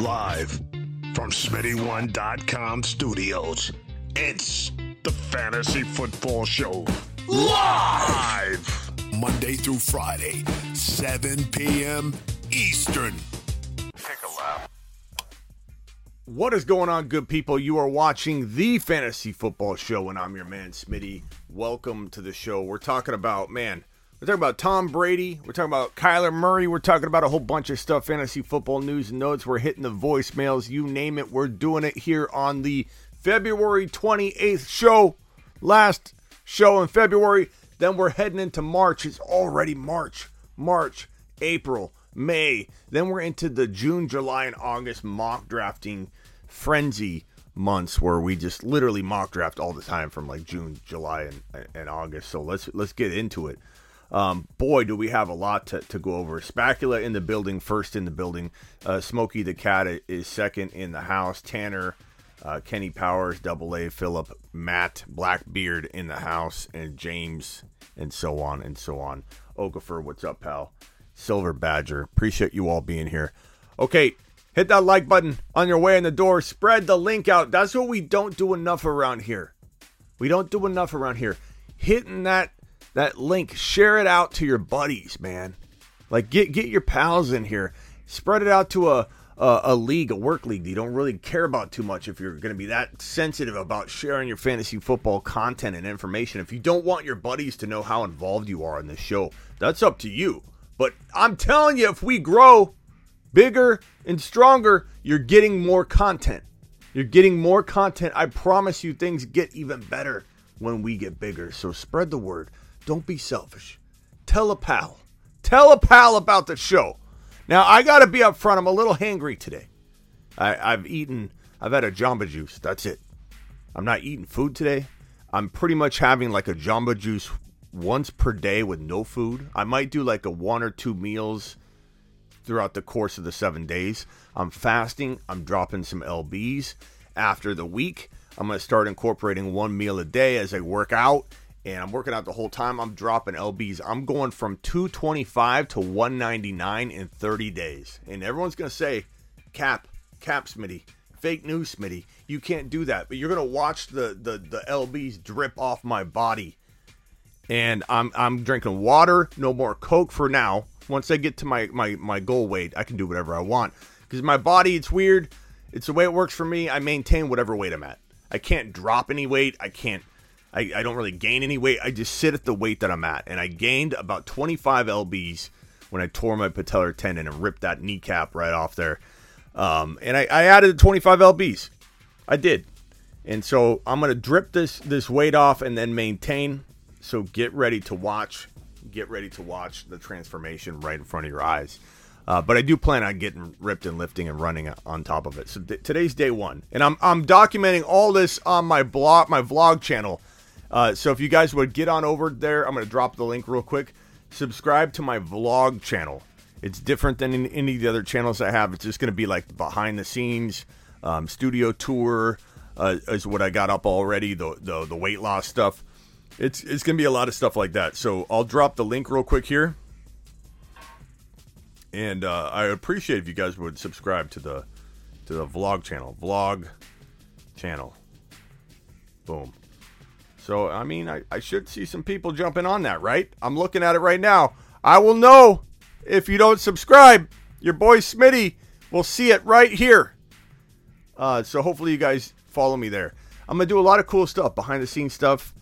Live from Smitty1.com studios, it's the Fantasy Football Show. Live! Monday through Friday, 7 p.m. Eastern. Take a lap. What is going on, good people? You are watching the Fantasy Football Show, and I'm your man, Smitty. Welcome to the show. We're talking about, man, we're talking about Tom Brady. We're talking about Kyler Murray. We're talking about a whole bunch of stuff, fantasy football news and notes. We're hitting the voicemails. You name it. We're doing it here on the February 28th show. Last show in February. Then we're heading into March. It's already March. March, April, May. Then we're into the June, July, and August mock drafting frenzy months where we just literally mock draft all the time from like June, July, and, and August. So let's let's get into it. Um, boy, do we have a lot to, to go over. Spacula in the building, first in the building. Uh, Smokey the Cat is second in the house. Tanner, uh, Kenny Powers, Double A, Philip, Matt, Blackbeard in the house, and James, and so on and so on. Okafor, what's up, pal? Silver Badger, appreciate you all being here. Okay, hit that like button on your way in the door. Spread the link out. That's what we don't do enough around here. We don't do enough around here. Hitting that that link, share it out to your buddies, man. Like get get your pals in here. Spread it out to a a, a league, a work league that you don't really care about too much if you're going to be that sensitive about sharing your fantasy football content and information. If you don't want your buddies to know how involved you are in this show, that's up to you. But I'm telling you, if we grow bigger and stronger, you're getting more content. You're getting more content. I promise you, things get even better when we get bigger. So spread the word. Don't be selfish. Tell a pal. Tell a pal about the show. Now, I got to be up front. I'm a little hangry today. I, I've eaten, I've had a Jamba Juice. That's it. I'm not eating food today. I'm pretty much having like a Jamba Juice once per day with no food. I might do like a one or two meals throughout the course of the seven days. I'm fasting. I'm dropping some LBs. After the week, I'm going to start incorporating one meal a day as I work out and I'm working out the whole time. I'm dropping LBs. I'm going from 225 to 199 in 30 days. And everyone's going to say, Cap, Cap Smitty, fake news Smitty. You can't do that. But you're going to watch the, the, the LBs drip off my body. And I'm, I'm drinking water, no more Coke for now. Once I get to my, my, my goal weight, I can do whatever I want. Because my body, it's weird. It's the way it works for me. I maintain whatever weight I'm at. I can't drop any weight. I can't I, I don't really gain any weight. I just sit at the weight that I'm at. And I gained about 25 lbs when I tore my patellar tendon and ripped that kneecap right off there. Um, and I, I added 25 lbs. I did. And so I'm gonna drip this this weight off and then maintain. So get ready to watch. Get ready to watch the transformation right in front of your eyes. Uh, but I do plan on getting ripped and lifting and running on top of it. So th- today's day one, and I'm I'm documenting all this on my blog, my vlog channel. Uh, so if you guys would get on over there, I'm going to drop the link real quick. Subscribe to my vlog channel. It's different than any of the other channels I have. It's just going to be like behind the scenes, um, studio tour uh, is what I got up already. The, the the weight loss stuff. It's it's going to be a lot of stuff like that. So I'll drop the link real quick here, and uh, I appreciate if you guys would subscribe to the to the vlog channel. Vlog channel. Boom. So, I mean, I, I should see some people jumping on that, right? I'm looking at it right now. I will know if you don't subscribe. Your boy Smitty will see it right here. Uh, so, hopefully, you guys follow me there. I'm going to do a lot of cool stuff, behind the scenes stuff.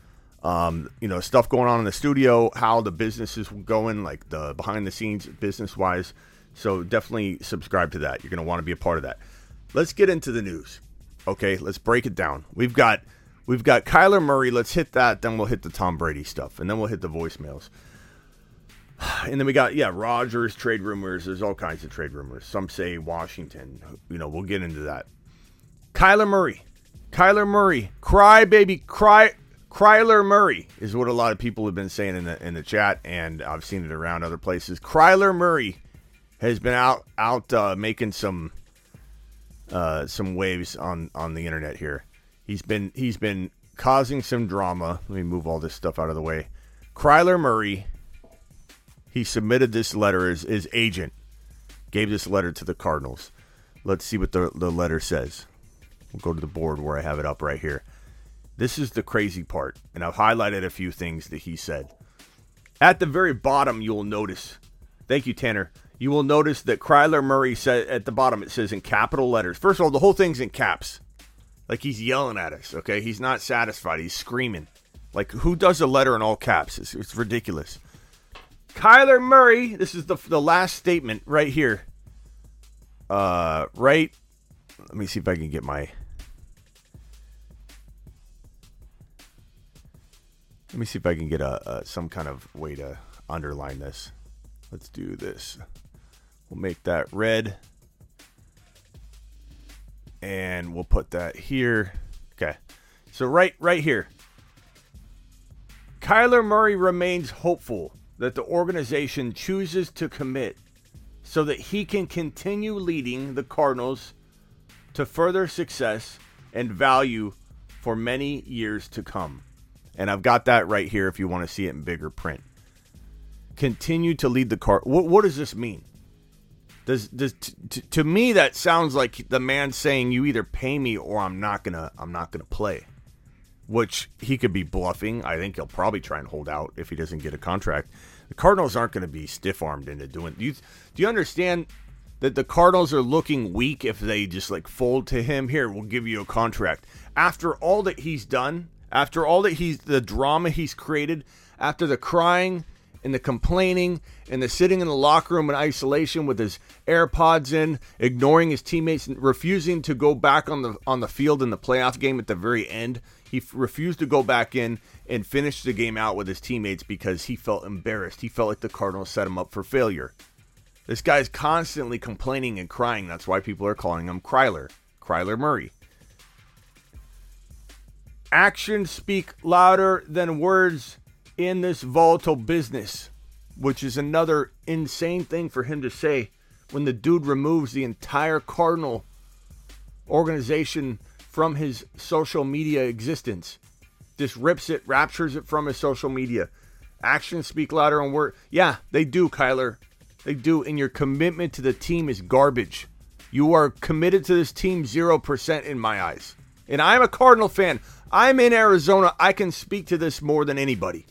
Um, you know, stuff going on in the studio, how the business is going, like the behind the scenes business wise. So, definitely subscribe to that. You're going to want to be a part of that. Let's get into the news. Okay, let's break it down. We've got We've got Kyler Murray. Let's hit that. Then we'll hit the Tom Brady stuff, and then we'll hit the voicemails. And then we got yeah, Rodgers trade rumors. There's all kinds of trade rumors. Some say Washington. You know, we'll get into that. Kyler Murray, Kyler Murray, cry baby, cry. Kryler Murray is what a lot of people have been saying in the in the chat, and I've seen it around other places. Kryler Murray has been out out uh, making some uh, some waves on on the internet here. He's been he's been causing some drama. Let me move all this stuff out of the way. Kryler Murray, he submitted this letter as his agent gave this letter to the Cardinals. Let's see what the, the letter says. We'll go to the board where I have it up right here. This is the crazy part, and I've highlighted a few things that he said. At the very bottom, you will notice. Thank you, Tanner. You will notice that Kryler Murray said at the bottom it says in capital letters. First of all, the whole thing's in caps. Like he's yelling at us, okay? He's not satisfied. He's screaming. Like who does a letter in all caps? It's, it's ridiculous. Kyler Murray, this is the the last statement right here. Uh right let me see if I can get my Let me see if I can get a, a some kind of way to underline this. Let's do this. We'll make that red. And we'll put that here. Okay. So right right here. Kyler Murray remains hopeful that the organization chooses to commit so that he can continue leading the Cardinals to further success and value for many years to come. And I've got that right here if you want to see it in bigger print. Continue to lead the car. What, what does this mean? Does does t- t- to me that sounds like the man saying you either pay me or I'm not gonna I'm not gonna play, which he could be bluffing. I think he'll probably try and hold out if he doesn't get a contract. The Cardinals aren't going to be stiff armed into doing. Do you do you understand that the Cardinals are looking weak if they just like fold to him? Here, we'll give you a contract after all that he's done, after all that he's the drama he's created, after the crying and the complaining and the sitting in the locker room in isolation with his AirPods in, ignoring his teammates, and refusing to go back on the on the field in the playoff game at the very end. He f- refused to go back in and finish the game out with his teammates because he felt embarrassed. He felt like the Cardinals set him up for failure. This guy's constantly complaining and crying. That's why people are calling him Kryler, Kryler Murray. Actions speak louder than words in this volatile business, which is another insane thing for him to say when the dude removes the entire Cardinal organization from his social media existence. Just rips it, raptures it from his social media. Actions speak louder than words. Yeah, they do, Kyler. They do. And your commitment to the team is garbage. You are committed to this team 0% in my eyes. And I'm a Cardinal fan. I'm in Arizona. I can speak to this more than anybody.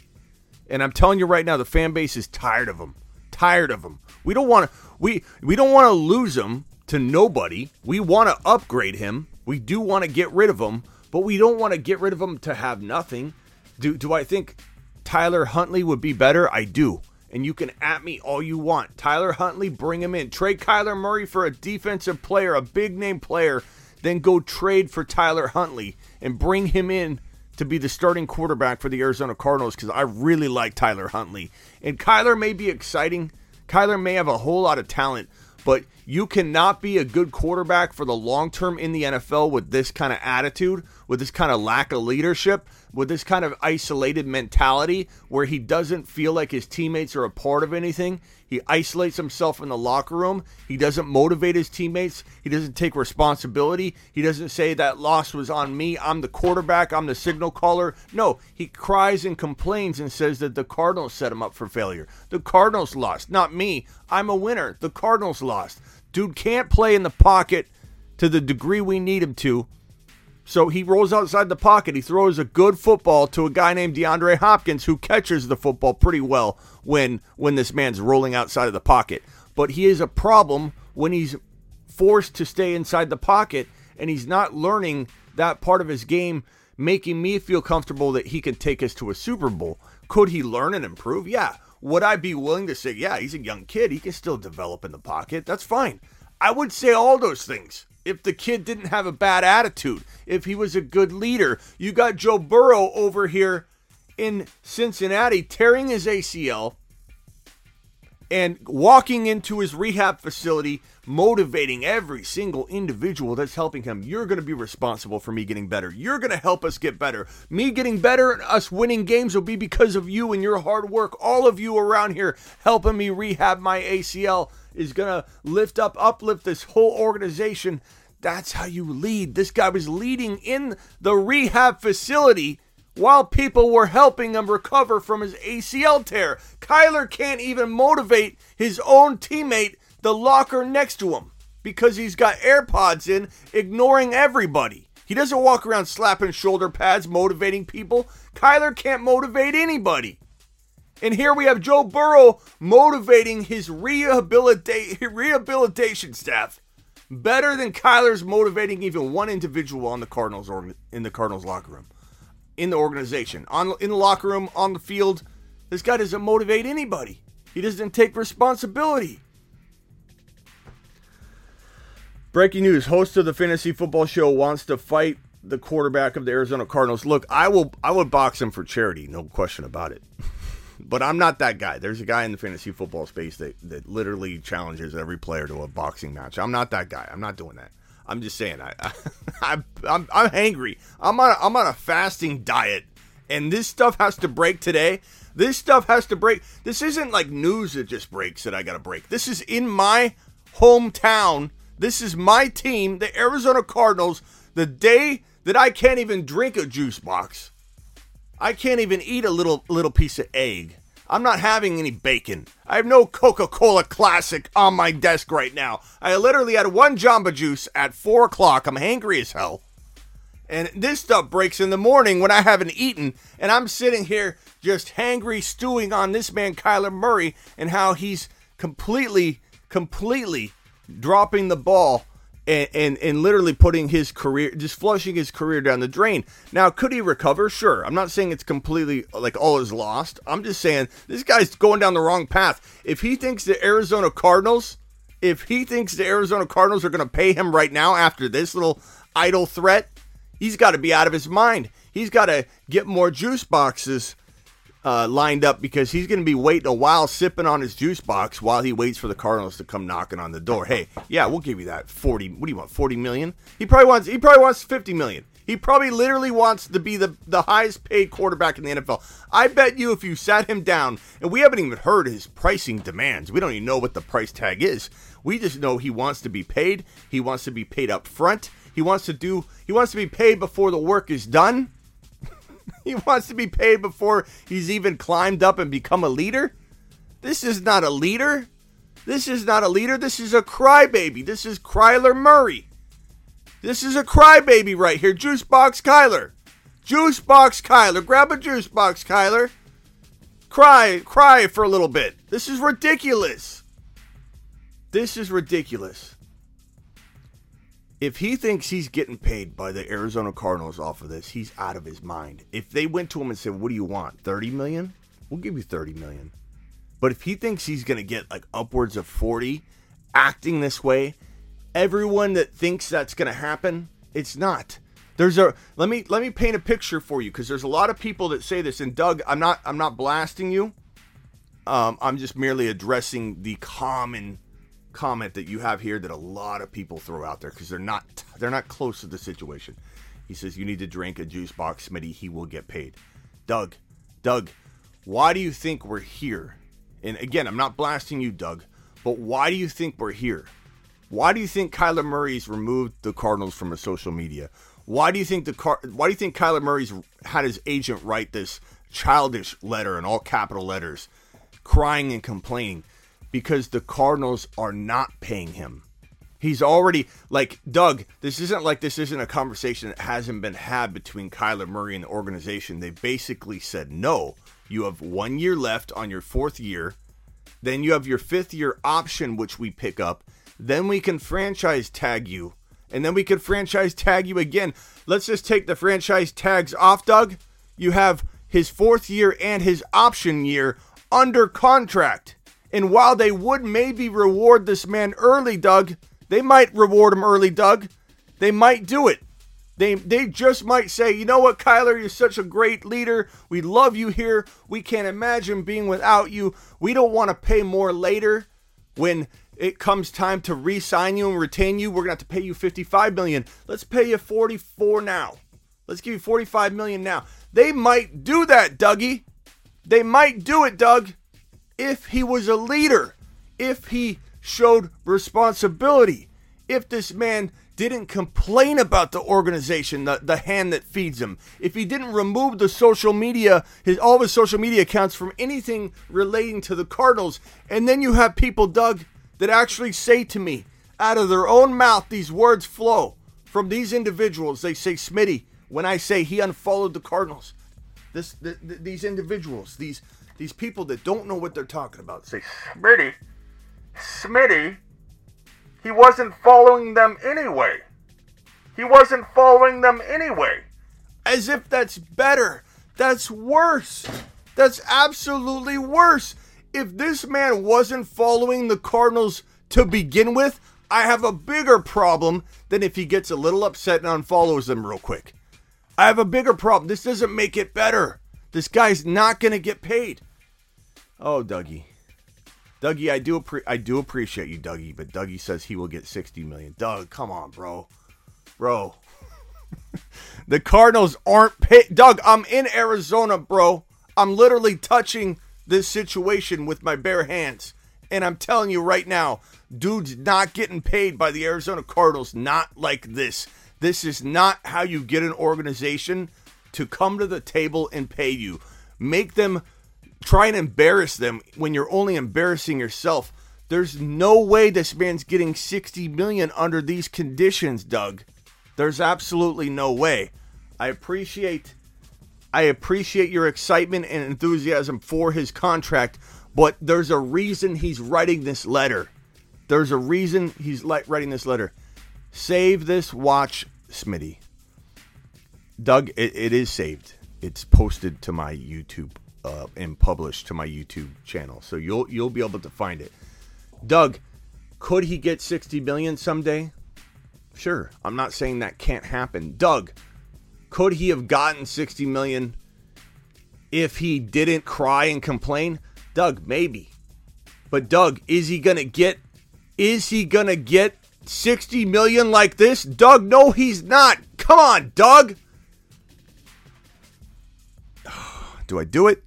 And I'm telling you right now, the fan base is tired of him. Tired of him. We don't want to. We we don't want to lose him to nobody. We want to upgrade him. We do want to get rid of him, but we don't want to get rid of him to have nothing. Do do I think Tyler Huntley would be better? I do. And you can at me all you want. Tyler Huntley, bring him in. Trade Kyler Murray for a defensive player, a big name player, then go trade for Tyler Huntley and bring him in to be the starting quarterback for the Arizona Cardinals because I really like Tyler Huntley. And Kyler may be exciting. Kyler may have a whole lot of talent, but you cannot be a good quarterback for the long term in the NFL with this kind of attitude, with this kind of lack of leadership, with this kind of isolated mentality where he doesn't feel like his teammates are a part of anything. He isolates himself in the locker room. He doesn't motivate his teammates. He doesn't take responsibility. He doesn't say that loss was on me. I'm the quarterback. I'm the signal caller. No, he cries and complains and says that the Cardinals set him up for failure. The Cardinals lost, not me. I'm a winner. The Cardinals lost. Dude can't play in the pocket to the degree we need him to. So he rolls outside the pocket. He throws a good football to a guy named DeAndre Hopkins who catches the football pretty well when when this man's rolling outside of the pocket. But he is a problem when he's forced to stay inside the pocket and he's not learning that part of his game making me feel comfortable that he can take us to a Super Bowl. Could he learn and improve? Yeah. Would I be willing to say, yeah, he's a young kid. He can still develop in the pocket. That's fine. I would say all those things if the kid didn't have a bad attitude, if he was a good leader. You got Joe Burrow over here in Cincinnati tearing his ACL and walking into his rehab facility, motivating every single individual that's helping him. You're going to be responsible for me getting better. You're going to help us get better. Me getting better and us winning games will be because of you and your hard work. All of you around here helping me rehab my ACL is going to lift up, uplift this whole organization. That's how you lead. This guy was leading in the rehab facility while people were helping him recover from his ACL tear. Kyler can't even motivate his own teammate, the locker next to him. because he's got AirPods in, ignoring everybody. He doesn't walk around slapping shoulder pads, motivating people. Kyler can't motivate anybody. And here we have Joe Burrow motivating his rehabilita- rehabilitation staff better than Kyler's motivating even one individual on the Cardinals or in the Cardinals locker room, in the organization, on in the locker room, on the field. This guy doesn't motivate anybody. He doesn't take responsibility. Breaking news: Host of the fantasy football show wants to fight the quarterback of the Arizona Cardinals. Look, I will I would box him for charity, no question about it. but I'm not that guy. There's a guy in the fantasy football space that, that literally challenges every player to a boxing match. I'm not that guy. I'm not doing that. I'm just saying I, I I'm I'm I'm hangry. I'm on a, I'm on a fasting diet, and this stuff has to break today. This stuff has to break. This isn't like news that just breaks that I got to break. This is in my hometown. This is my team, the Arizona Cardinals. The day that I can't even drink a juice box. I can't even eat a little little piece of egg. I'm not having any bacon. I have no Coca-Cola Classic on my desk right now. I literally had one Jamba Juice at four o'clock. I'm hangry as hell. And this stuff breaks in the morning when I haven't eaten, and I'm sitting here just hangry, stewing on this man Kyler Murray and how he's completely, completely dropping the ball and, and, and literally putting his career, just flushing his career down the drain. Now, could he recover? Sure. I'm not saying it's completely like all is lost. I'm just saying this guy's going down the wrong path. If he thinks the Arizona Cardinals, if he thinks the Arizona Cardinals are going to pay him right now after this little idle threat, he's got to be out of his mind. He's got to get more juice boxes uh, lined up because he's going to be waiting a while sipping on his juice box while he waits for the Cardinals to come knocking on the door. Hey, yeah, we'll give you that 40 what do you want? 40 million? He probably wants he probably wants 50 million. He probably literally wants to be the, the highest paid quarterback in the NFL. I bet you if you sat him down, and we haven't even heard his pricing demands, we don't even know what the price tag is. We just know he wants to be paid. He wants to be paid up front. He wants to do he wants to be paid before the work is done. he wants to be paid before he's even climbed up and become a leader. This is not a leader. This is not a leader. This is a crybaby. This is Kyler Murray. This is a crybaby right here. Juice box Kyler. Juice box Kyler. Grab a juice box, Kyler. Cry, cry for a little bit. This is ridiculous. This is ridiculous if he thinks he's getting paid by the Arizona Cardinals off of this, he's out of his mind. If they went to him and said, "What do you want? 30 million? We'll give you 30 million." But if he thinks he's going to get like upwards of 40 acting this way, everyone that thinks that's going to happen, it's not. There's a let me let me paint a picture for you because there's a lot of people that say this and Doug, I'm not I'm not blasting you. Um, I'm just merely addressing the common comment that you have here that a lot of people throw out there because they're not they're not close to the situation. He says you need to drink a juice box, Smitty. He will get paid. Doug, Doug, why do you think we're here? And again, I'm not blasting you, Doug, but why do you think we're here? Why do you think Kyler Murray's removed the Cardinals from his social media? Why do you think the car? Why do you think Kyler Murray's had his agent write this childish letter in all capital letters, crying and complaining? Because the Cardinals are not paying him. He's already like Doug. This isn't like this isn't a conversation that hasn't been had between Kyler Murray and the organization. They basically said no. You have one year left on your fourth year. Then you have your fifth year option, which we pick up. Then we can franchise tag you. And then we can franchise tag you again. Let's just take the franchise tags off, Doug. You have his fourth year and his option year under contract. And while they would maybe reward this man early, Doug, they might reward him early, Doug. They might do it. They they just might say, you know what, Kyler, you're such a great leader. We love you here. We can't imagine being without you. We don't want to pay more later when it comes time to re-sign you and retain you. We're gonna have to pay you 55 million. Let's pay you 44 now. Let's give you 45 million now. They might do that, Dougie. They might do it, Doug if he was a leader, if he showed responsibility, if this man didn't complain about the organization, the, the hand that feeds him, if he didn't remove the social media, his all of his social media accounts from anything relating to the Cardinals, and then you have people, Doug, that actually say to me, out of their own mouth, these words flow from these individuals. They say, Smitty, when I say he unfollowed the Cardinals, this th- th- these individuals, these these people that don't know what they're talking about, say, Smitty, Smitty, he wasn't following them anyway. He wasn't following them anyway. As if that's better. That's worse. That's absolutely worse. If this man wasn't following the Cardinals to begin with, I have a bigger problem than if he gets a little upset and unfollows them real quick. I have a bigger problem. This doesn't make it better. This guy's not going to get paid. Oh, Dougie. Dougie, I do appre- I do appreciate you, Dougie, but Dougie says he will get 60 million. Doug, come on, bro. Bro. the Cardinals aren't paid. Doug, I'm in Arizona, bro. I'm literally touching this situation with my bare hands. And I'm telling you right now, dude's not getting paid by the Arizona Cardinals, not like this. This is not how you get an organization to come to the table and pay you. Make them try and embarrass them when you're only embarrassing yourself. There's no way this man's getting 60 million under these conditions, Doug. There's absolutely no way. I appreciate I appreciate your excitement and enthusiasm for his contract, but there's a reason he's writing this letter. There's a reason he's writing this letter. Save this watch, Smitty. Doug, it, it is saved. It's posted to my YouTube uh, and published to my YouTube channel, so you'll you'll be able to find it. Doug, could he get 60 million someday? Sure. I'm not saying that can't happen. Doug, could he have gotten 60 million if he didn't cry and complain? Doug, maybe. But Doug, is he going to get is he going to get 60 million like this? Doug, no he's not. Come on, Doug. Do I do it?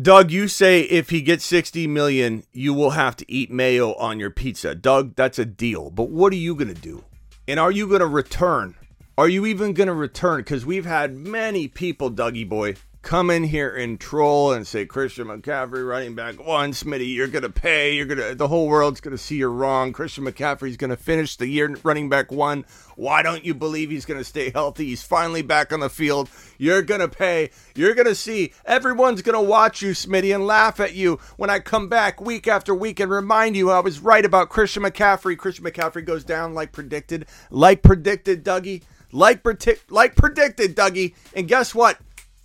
Doug, you say if he gets 60 million, you will have to eat mayo on your pizza. Doug, that's a deal. But what are you going to do? And are you going to return? Are you even going to return? Because we've had many people, Dougie boy, come in here and troll and say Christian McCaffrey running back one, Smitty, you're gonna pay, you're gonna the whole world's gonna see you're wrong. Christian McCaffrey's gonna finish the year running back one. Why don't you believe he's gonna stay healthy? He's finally back on the field. You're gonna pay. You're gonna see. Everyone's gonna watch you, Smitty, and laugh at you when I come back week after week and remind you I was right about Christian McCaffrey. Christian McCaffrey goes down like predicted. Like predicted, Dougie. Like, predict, like predicted, Dougie. And guess what?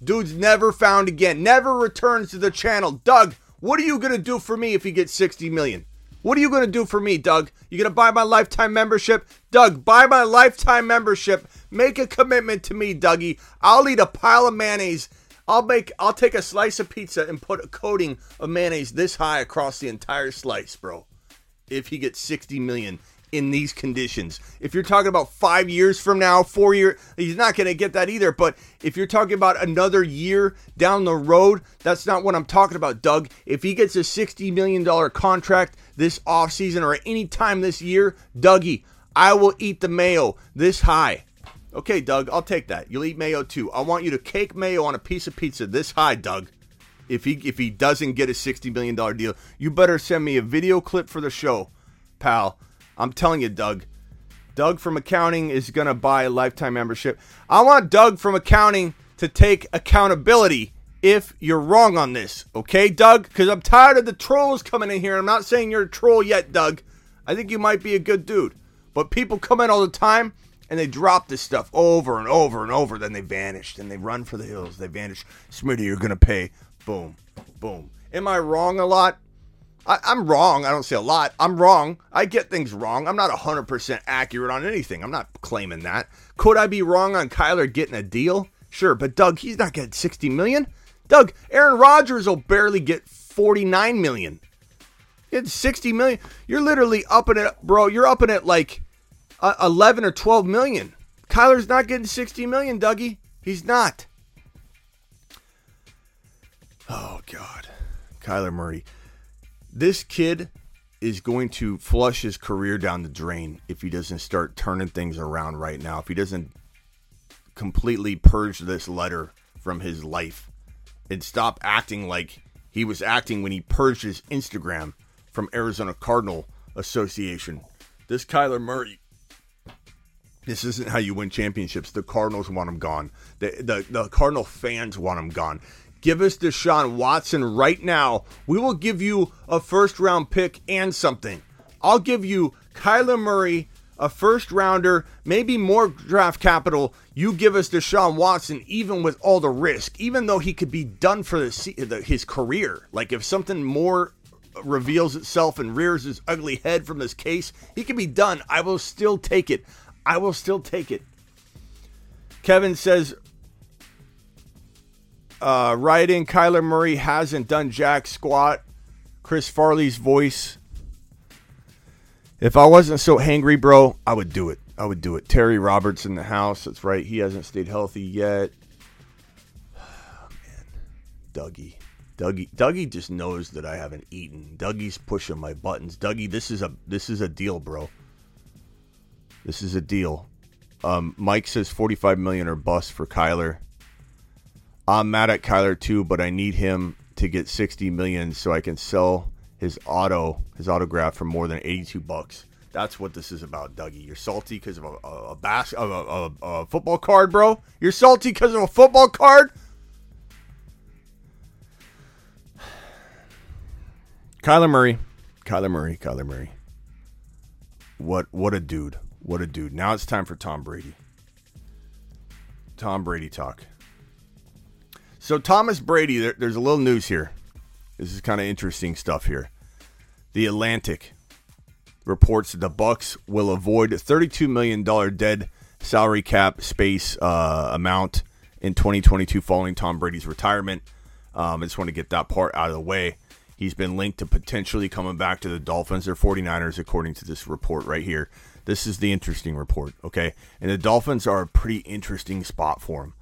Dude's never found again. Never returns to the channel. Doug, what are you to do for me if he gets 60 million? What are you to do for me, Doug? You to buy my lifetime membership? Doug, buy my lifetime membership. Make a commitment to me, Dougie. I'll eat a pile of mayonnaise. I'll make I'll take a slice of pizza and put a coating of mayonnaise this high across the entire slice, bro. If he gets 60 million in these conditions. If you're talking about five years from now, four years, he's not going to get that either. But if you're talking about another year down the road, that's not what I'm talking about, Doug. If he gets a $60 million contract this offseason or any time this year, Dougie, I will eat the mayo this high. Okay, Doug, I'll take that. You'll eat mayo too. I want you to cake mayo on a piece of pizza this high, Doug. If he if he doesn't get a $60 million deal, you better send me a video clip for the show, pal I'm telling you, Doug. Doug from accounting is going to buy a lifetime membership. I want Doug from accounting to take accountability if you're wrong on this. Okay, Doug? Because I'm tired of the trolls coming in here. I'm not saying you're a troll yet, Doug. I think you might be a good dude. But people come in all the time and they drop this stuff over and over and over. Then they vanish. Then they run for the hills. They vanish. Smitty, you're going to pay. Boom. Boom. Am I wrong a lot? I, am wrong. I don't say a lot. I'm wrong. I get things wrong. I'm not 100% accurate on anything. I'm not claiming that. Could I be wrong on Kyler getting a deal? Sure, but Doug, he's not getting 60 million. Doug, Aaron Rodgers will barely get 49 million. Get 60 million. You're literally upping it, bro. You're upping it like uh, 11 or 12 million. Kyler's not getting 60 million, Dougie. He's not. Oh God, Kyler Murray. This kid is going to flush his career down the drain if he doesn't start turning things around right now. If he doesn't completely purge this letter from his life and stop acting like he was acting when he purged his Instagram from Arizona Cardinal Association. This Kyler Murray, this isn't how you win championships. The Cardinals want him gone. The, the, the Cardinal fans want him gone. Give us Deshaun Watson right now. We will give you a first round pick and something. I'll give you Kyler Murray, a first rounder, maybe more draft capital. You give us Deshaun Watson, even with all the risk, even though he could be done for the, his career. Like if something more reveals itself and rears his ugly head from this case, he could be done. I will still take it. I will still take it. Kevin says, uh, writing Kyler Murray hasn't done jack squat. Chris Farley's voice. If I wasn't so hangry, bro, I would do it. I would do it. Terry Roberts in the house. That's right. He hasn't stayed healthy yet. Man. Dougie. Dougie Dougie just knows that I haven't eaten. Dougie's pushing my buttons. Dougie, this is a this is a deal, bro. This is a deal. Um, Mike says 45 million or bust for Kyler. I'm mad at Kyler too, but I need him to get 60 million so I can sell his auto, his autograph for more than 82 bucks. That's what this is about, Dougie. You're salty because of a, a, a bas- of a, a, a football card, bro. You're salty because of a football card. Kyler Murray, Kyler Murray, Kyler Murray. What what a dude. What a dude. Now it's time for Tom Brady. Tom Brady talk. So Thomas Brady, there, there's a little news here. This is kind of interesting stuff here. The Athletic reports that the Bucks will avoid a 32 million dollar dead salary cap space uh, amount in 2022 following Tom Brady's retirement. Um, I just want to get that part out of the way. He's been linked to potentially coming back to the Dolphins or 49ers, according to this report right here. This is the interesting report, okay? And the Dolphins are a pretty interesting spot for him.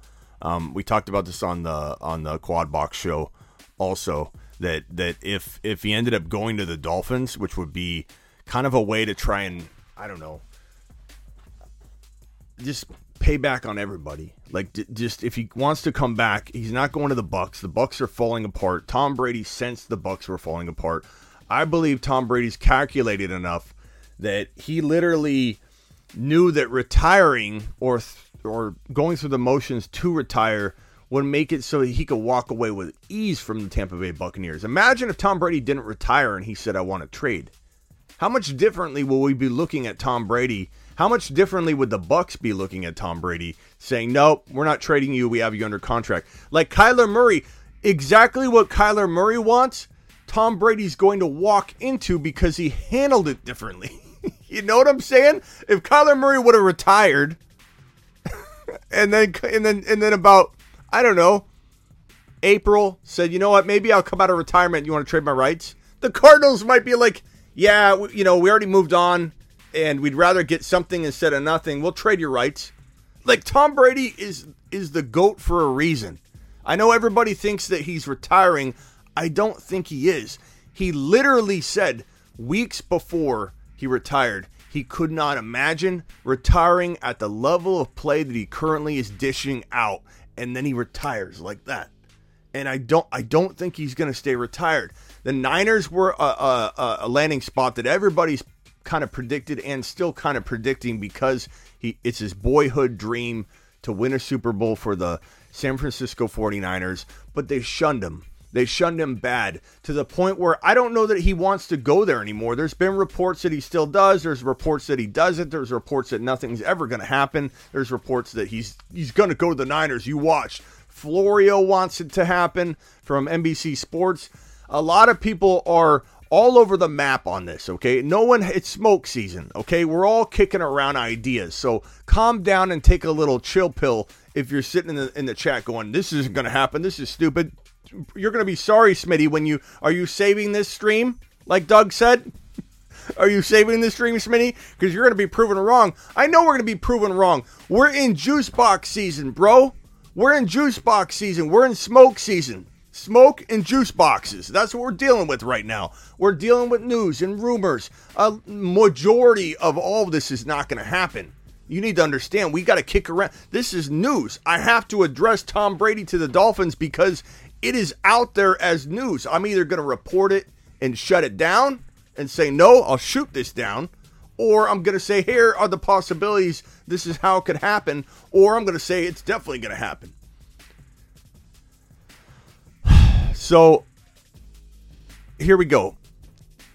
Um, we talked about this on the on the Quad Box show, also that that if if he ended up going to the Dolphins, which would be kind of a way to try and I don't know, just pay back on everybody. Like d- just if he wants to come back, he's not going to the Bucks. The Bucks are falling apart. Tom Brady sensed the Bucks were falling apart. I believe Tom Brady's calculated enough that he literally knew that retiring or th- or going through the motions to retire would make it so he could walk away with ease from the Tampa Bay Buccaneers. Imagine if Tom Brady didn't retire and he said, I want to trade. How much differently will we be looking at Tom Brady? How much differently would the Bucks be looking at Tom Brady saying, Nope, we're not trading you, we have you under contract. Like Kyler Murray, exactly what Kyler Murray wants, Tom Brady's going to walk into because he handled it differently. you know what I'm saying? If Kyler Murray would have retired and then and then and then about I don't know, April said, you know what, maybe I'll come out of retirement. You want to trade my rights? The Cardinals might be like, yeah, you know, we already moved on, and we'd rather get something instead of nothing. We'll trade your rights. Like Tom Brady is is the goat for a reason. I know everybody thinks that he's retiring. I don't think he is. He literally said weeks before he retired, he could not imagine retiring at the level of play that he currently is dishing out and then he retires like that. And I don't I don't think he's going to stay retired. The Niners were a, a, a landing spot that everybody's kind of predicted and still kind of predicting because he it's his boyhood dream to win a Super Bowl for the San Francisco 49ers, but they shunned him. They shunned him bad to the point where I don't know that he wants to go there anymore. There's been reports that he still does. There's reports that he doesn't. There's reports that nothing's ever going to happen. There's reports that he's he's going to go to the Niners. You watch. Florio wants it to happen from NBC Sports. A lot of people are all over the map on this, okay? No one, it's smoke season, okay? We're all kicking around ideas. So calm down and take a little chill pill if you're sitting in the, in the chat going, this isn't going to happen. This is stupid you're going to be sorry, Smitty, when you are you saving this stream like Doug said? Are you saving this stream, Smitty? Because you're going to be proven wrong. I know we're going to be proven wrong. We're in juice box season, bro. We're in juice box season. We're in smoke season. smoke and juice boxes. That's what we're dealing with right now. We're dealing with news and rumors. A majority of all of this is not going to happen. You need to understand, we got to kick around. This is news. I have to address Tom Brady to the Dolphins because it is out there as news. I'm either going to report it and shut it down and say, no, I'll shoot this down, or I'm going to say, here are the possibilities. This is how it could happen, or I'm going to say it's definitely going to happen. So here we go.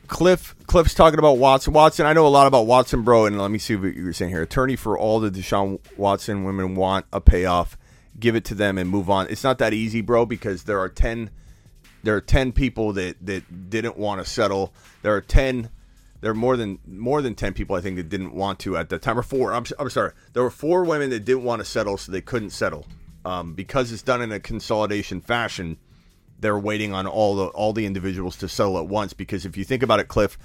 Cliff Cliff's talking about Watson. Watson, I know a lot about Watson, bro, and let me see what you're saying here. Attorney for all the Deshaun Watson women want a payoff. Give it to them and move on. It's not that easy, bro, because there are ten there are ten people that that didn't want to settle. There are ten there are more than more than 10 people I think that didn't want to at the time or four I'm, I'm sorry there were four women that didn't want to settle so they couldn't settle um, because it's done in a consolidation fashion they're waiting on all the all the individuals to settle at once because if you think about it, Cliff,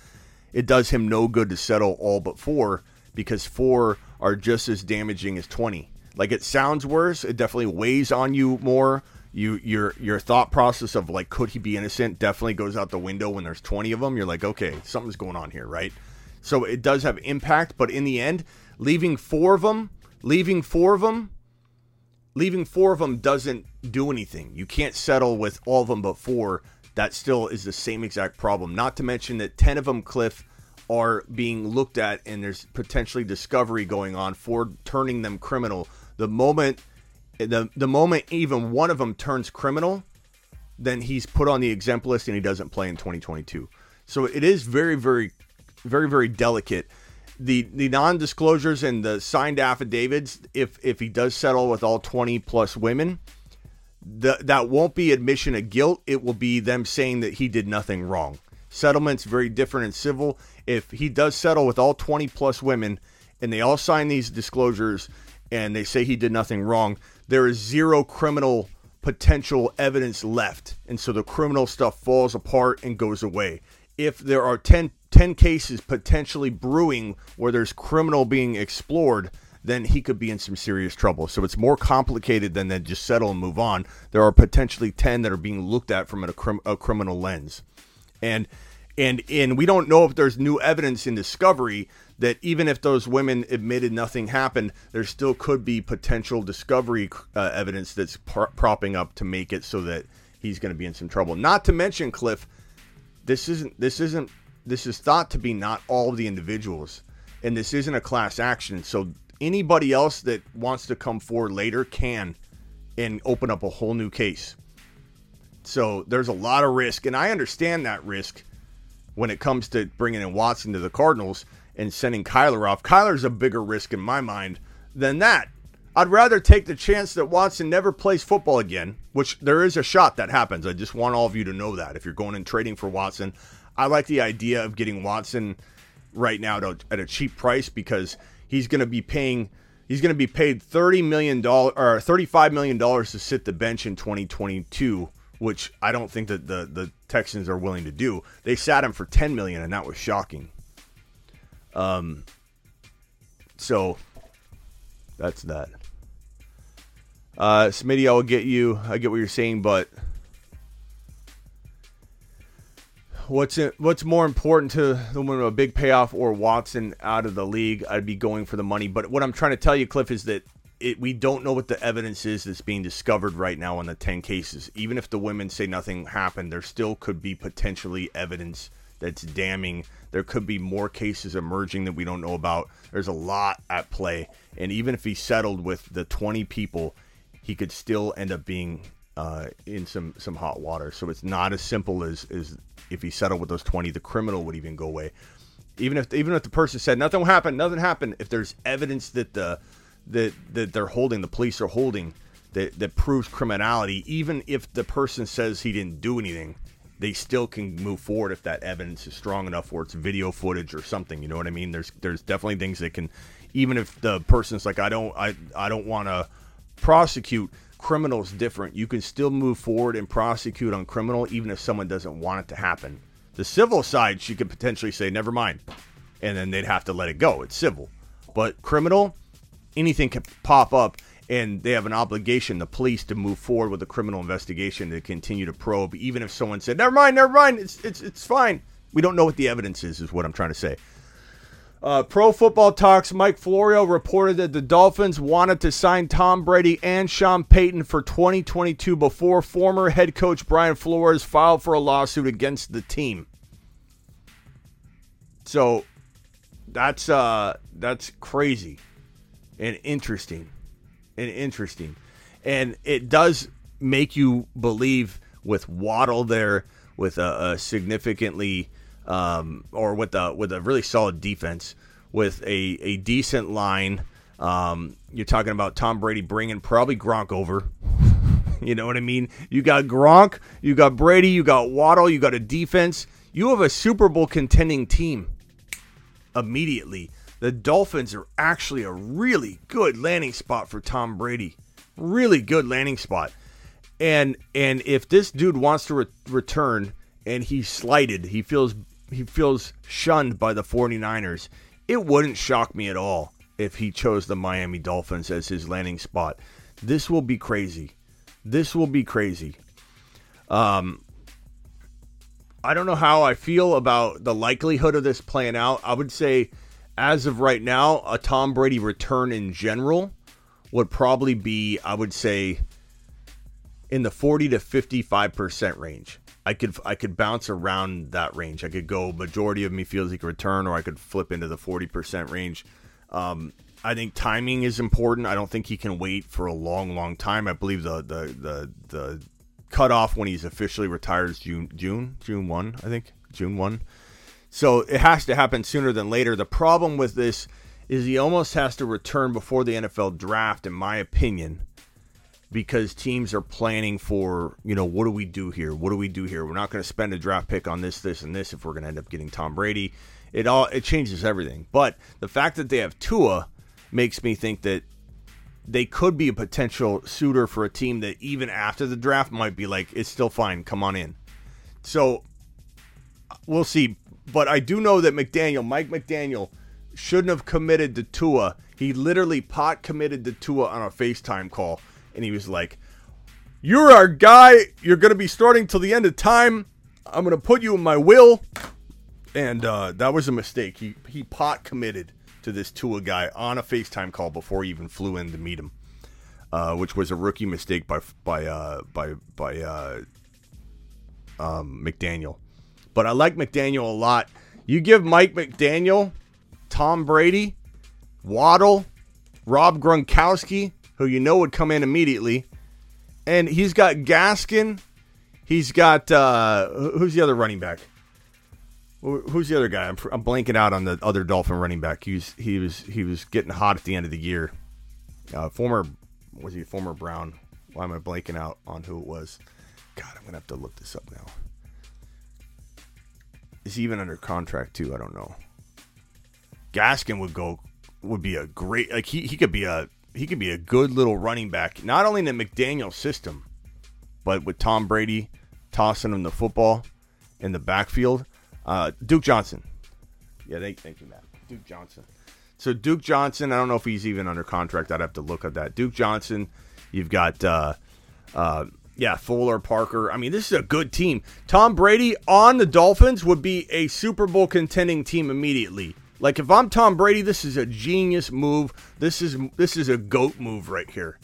it does him no good to settle all but four because four are just as damaging as twenty. Like it sounds worse, it definitely weighs on you more. You your your thought process of like could he be innocent definitely goes out the window when there's 20 of them. You're like, okay, something's going on here, right? So it does have impact, but in the end, leaving four of them, leaving four of them leaving four of them doesn't do anything. You can't settle with all of them but four. That still is the same exact problem. Not to mention that 10 of them, Cliff, are being looked at and there's potentially discovery going on for turning them criminal. The moment the the moment even one of them turns criminal, then he's put on the exempt list and he doesn't play in 2022. So it is very very very very delicate. The the non-disclosures and the signed affidavits if if he does settle with all 20 plus women the, that won't be admission of guilt. It will be them saying that he did nothing wrong. Settlements very different in civil. If he does settle with all 20 plus women and they all sign these disclosures and they say he did nothing wrong there is zero criminal potential evidence left and so the criminal stuff falls apart and goes away if there are 10 10 cases potentially brewing where there's criminal being explored, then he could be in some serious trouble. So it's more complicated than then just settle and move on. There are potentially 10 that are being looked at from a, a criminal lens. And and and we don't know if there's new evidence in discovery that even if those women admitted nothing happened, there still could be potential discovery uh, evidence that's propping up to make it so that he's going to be in some trouble. Not to mention, Cliff, this isn't this isn't this is thought to be not all of the individuals, and this isn't a class action. So anybody else that wants to come forward later can and open up a whole new case. So there's a lot of risk, and I understand that risk when it comes to bringing in Watson to the Cardinals and sending Kyler off. Kyler's a bigger risk in my mind than that. I'd rather take the chance that Watson never plays football again, which there is a shot that happens. I just want all of you to know that. If you're going and trading for Watson, I like the idea of getting Watson right now to, at a cheap price because he's going to be paying he's going to be paid 30 million dollars or 35 million dollars to sit the bench in 2022 which I don't think that the the Texans are willing to do. They sat him for 10 million and that was shocking. Um so that's that. Uh Smitty, I will get you I get what you're saying, but what's it, what's more important to the one of a big payoff or Watson out of the league? I'd be going for the money. But what I'm trying to tell you, Cliff, is that it, we don't know what the evidence is that's being discovered right now on the 10 cases. Even if the women say nothing happened, there still could be potentially evidence that's damning. There could be more cases emerging that we don't know about. There's a lot at play. And even if he settled with the 20 people, he could still end up being uh, in some some hot water. So it's not as simple as as if he settled with those twenty, the criminal would even go away. Even if even if the person said nothing happened, nothing happened. If there's evidence that the that that they're holding, the police are holding that that proves criminality, even if the person says he didn't do anything, they still can move forward if that evidence is strong enough, or it's video footage or something. You know what I mean? There's there's definitely things that can, even if the person's like, I don't I I don't want to prosecute criminal's different. You can still move forward and prosecute on criminal even if someone doesn't want it to happen. The civil side, she could potentially say, never mind. And then they'd have to let it go. It's civil. But criminal, anything can pop up. and they have an obligation, the police, to move forward with a criminal investigation to continue to probe, even if someone said, "Never mind, never mind, it's it's it's fine." We don't know what the evidence is, is what I'm trying to say. Uh, Pro Football Talks Mike Florio reported that the Dolphins wanted to sign Tom Brady and Sean Payton for 2022 before former head coach Brian Flores filed for a lawsuit against the team. So that's uh that's crazy and interesting and interesting. And it does make you believe with Waddle there with a, a significantly um, or with a with a really solid defense with a, a decent line. Um, you're talking about Tom Brady bringing probably Gronk over. you know what I mean? You got Gronk, you got Brady, you got Waddle, you got a defense. You have a Super Bowl contending team immediately. The Dolphins are actually a really good landing spot for Tom Brady. Really good landing spot. And and if this dude wants to re- return and he's slighted, he feels he feels shunned by the 49ers, it wouldn't shock me at all if he chose the Miami Dolphins as his landing spot. This will be crazy. This will be crazy. Um, I don't know how I feel about the likelihood of this playing out. I would say, as of right now, a Tom Brady return in general would probably be, I would say, in the 40 to 55% range. I could I could bounce around that range. I could go majority of me feels he could return, or I could flip into the forty percent range. Um, I think timing is important. I don't think he can wait for a long, long time. I believe the the the the cutoff when he's officially retired is June June June one. I think June one. So it has to happen sooner than later. The problem with this is he almost has to return before the NFL draft, in my opinion because teams are planning for, you know, what do we do here? What do we do here? We're not going to spend a draft pick on this, this, and this if we're going to end up getting Tom Brady. It all it changes everything. But the fact that they have Tua makes me think that they could be a potential suitor for a team that even after the draft might be like, it's still fine, come on in. So we'll see. But I do know that McDaniel, Mike McDaniel, shouldn't have committed to Tua. He literally pot committed to Tua on a FaceTime call and he was like, "You're our guy. You're to be starting till the end of time. I'm to put you in my will." And uh, that was a mistake. He he pot committed to this Tua guy on a FaceTime call before he even flew in to meet him, uh, which was a rookie mistake by by uh, by by uh, um, McDaniel. But I like McDaniel a lot. You give Mike McDaniel, Tom Brady, Waddle, Rob Gronkowski, who you know would come in immediately. And he's got Gaskin. He's got uh, who's the other running back? Who's the other guy? I'm, I'm blanking out on the other Dolphin running back. He was he was he was getting hot at the end of the year. Uh, former was he former Brown? Why am I blanking out on who it was? God, I'm gonna have to look this up now. Is he even under contract too? I don't know. Gaskin would go would be a great like he, he could be a he could be a good little running back, not only in the McDaniel system, but with Tom Brady tossing him the football in the backfield. Uh, Duke Johnson. Yeah, thank, thank you, Matt. Duke Johnson. So Duke Johnson, I don't know if he's even under contract. I'd have to look at that. Duke Johnson, you've got, uh, uh, yeah, Fuller, Parker. I mean, this is a good team. Tom Brady on the Dolphins would be a Super Bowl contending team immediately. Like if I'm Tom Brady, this is a genius move. This is this is a goat move right here.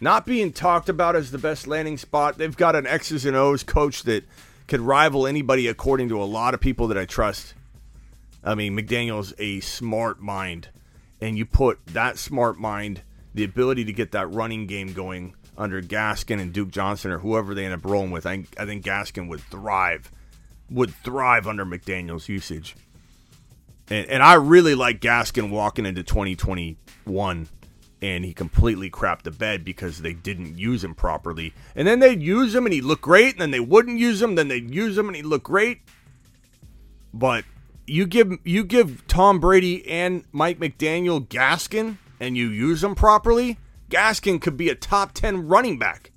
Not being talked about as the best landing spot. They've got an X's and O's coach that could rival anybody according to a lot of people that I trust. I mean, McDaniel's a smart mind. And you put that smart mind, the ability to get that running game going under Gaskin and Duke Johnson or whoever they end up rolling with, I, I think Gaskin would thrive, would thrive under McDaniel's usage. And, and I really like Gaskin walking into 2021 and he completely crapped the bed because they didn't use him properly. And then they'd use him and he'd look great, and then they wouldn't use him, then they'd use him and he'd look great. But you give you give Tom Brady and Mike McDaniel Gaskin and you use them properly, Gaskin could be a top 10 running back.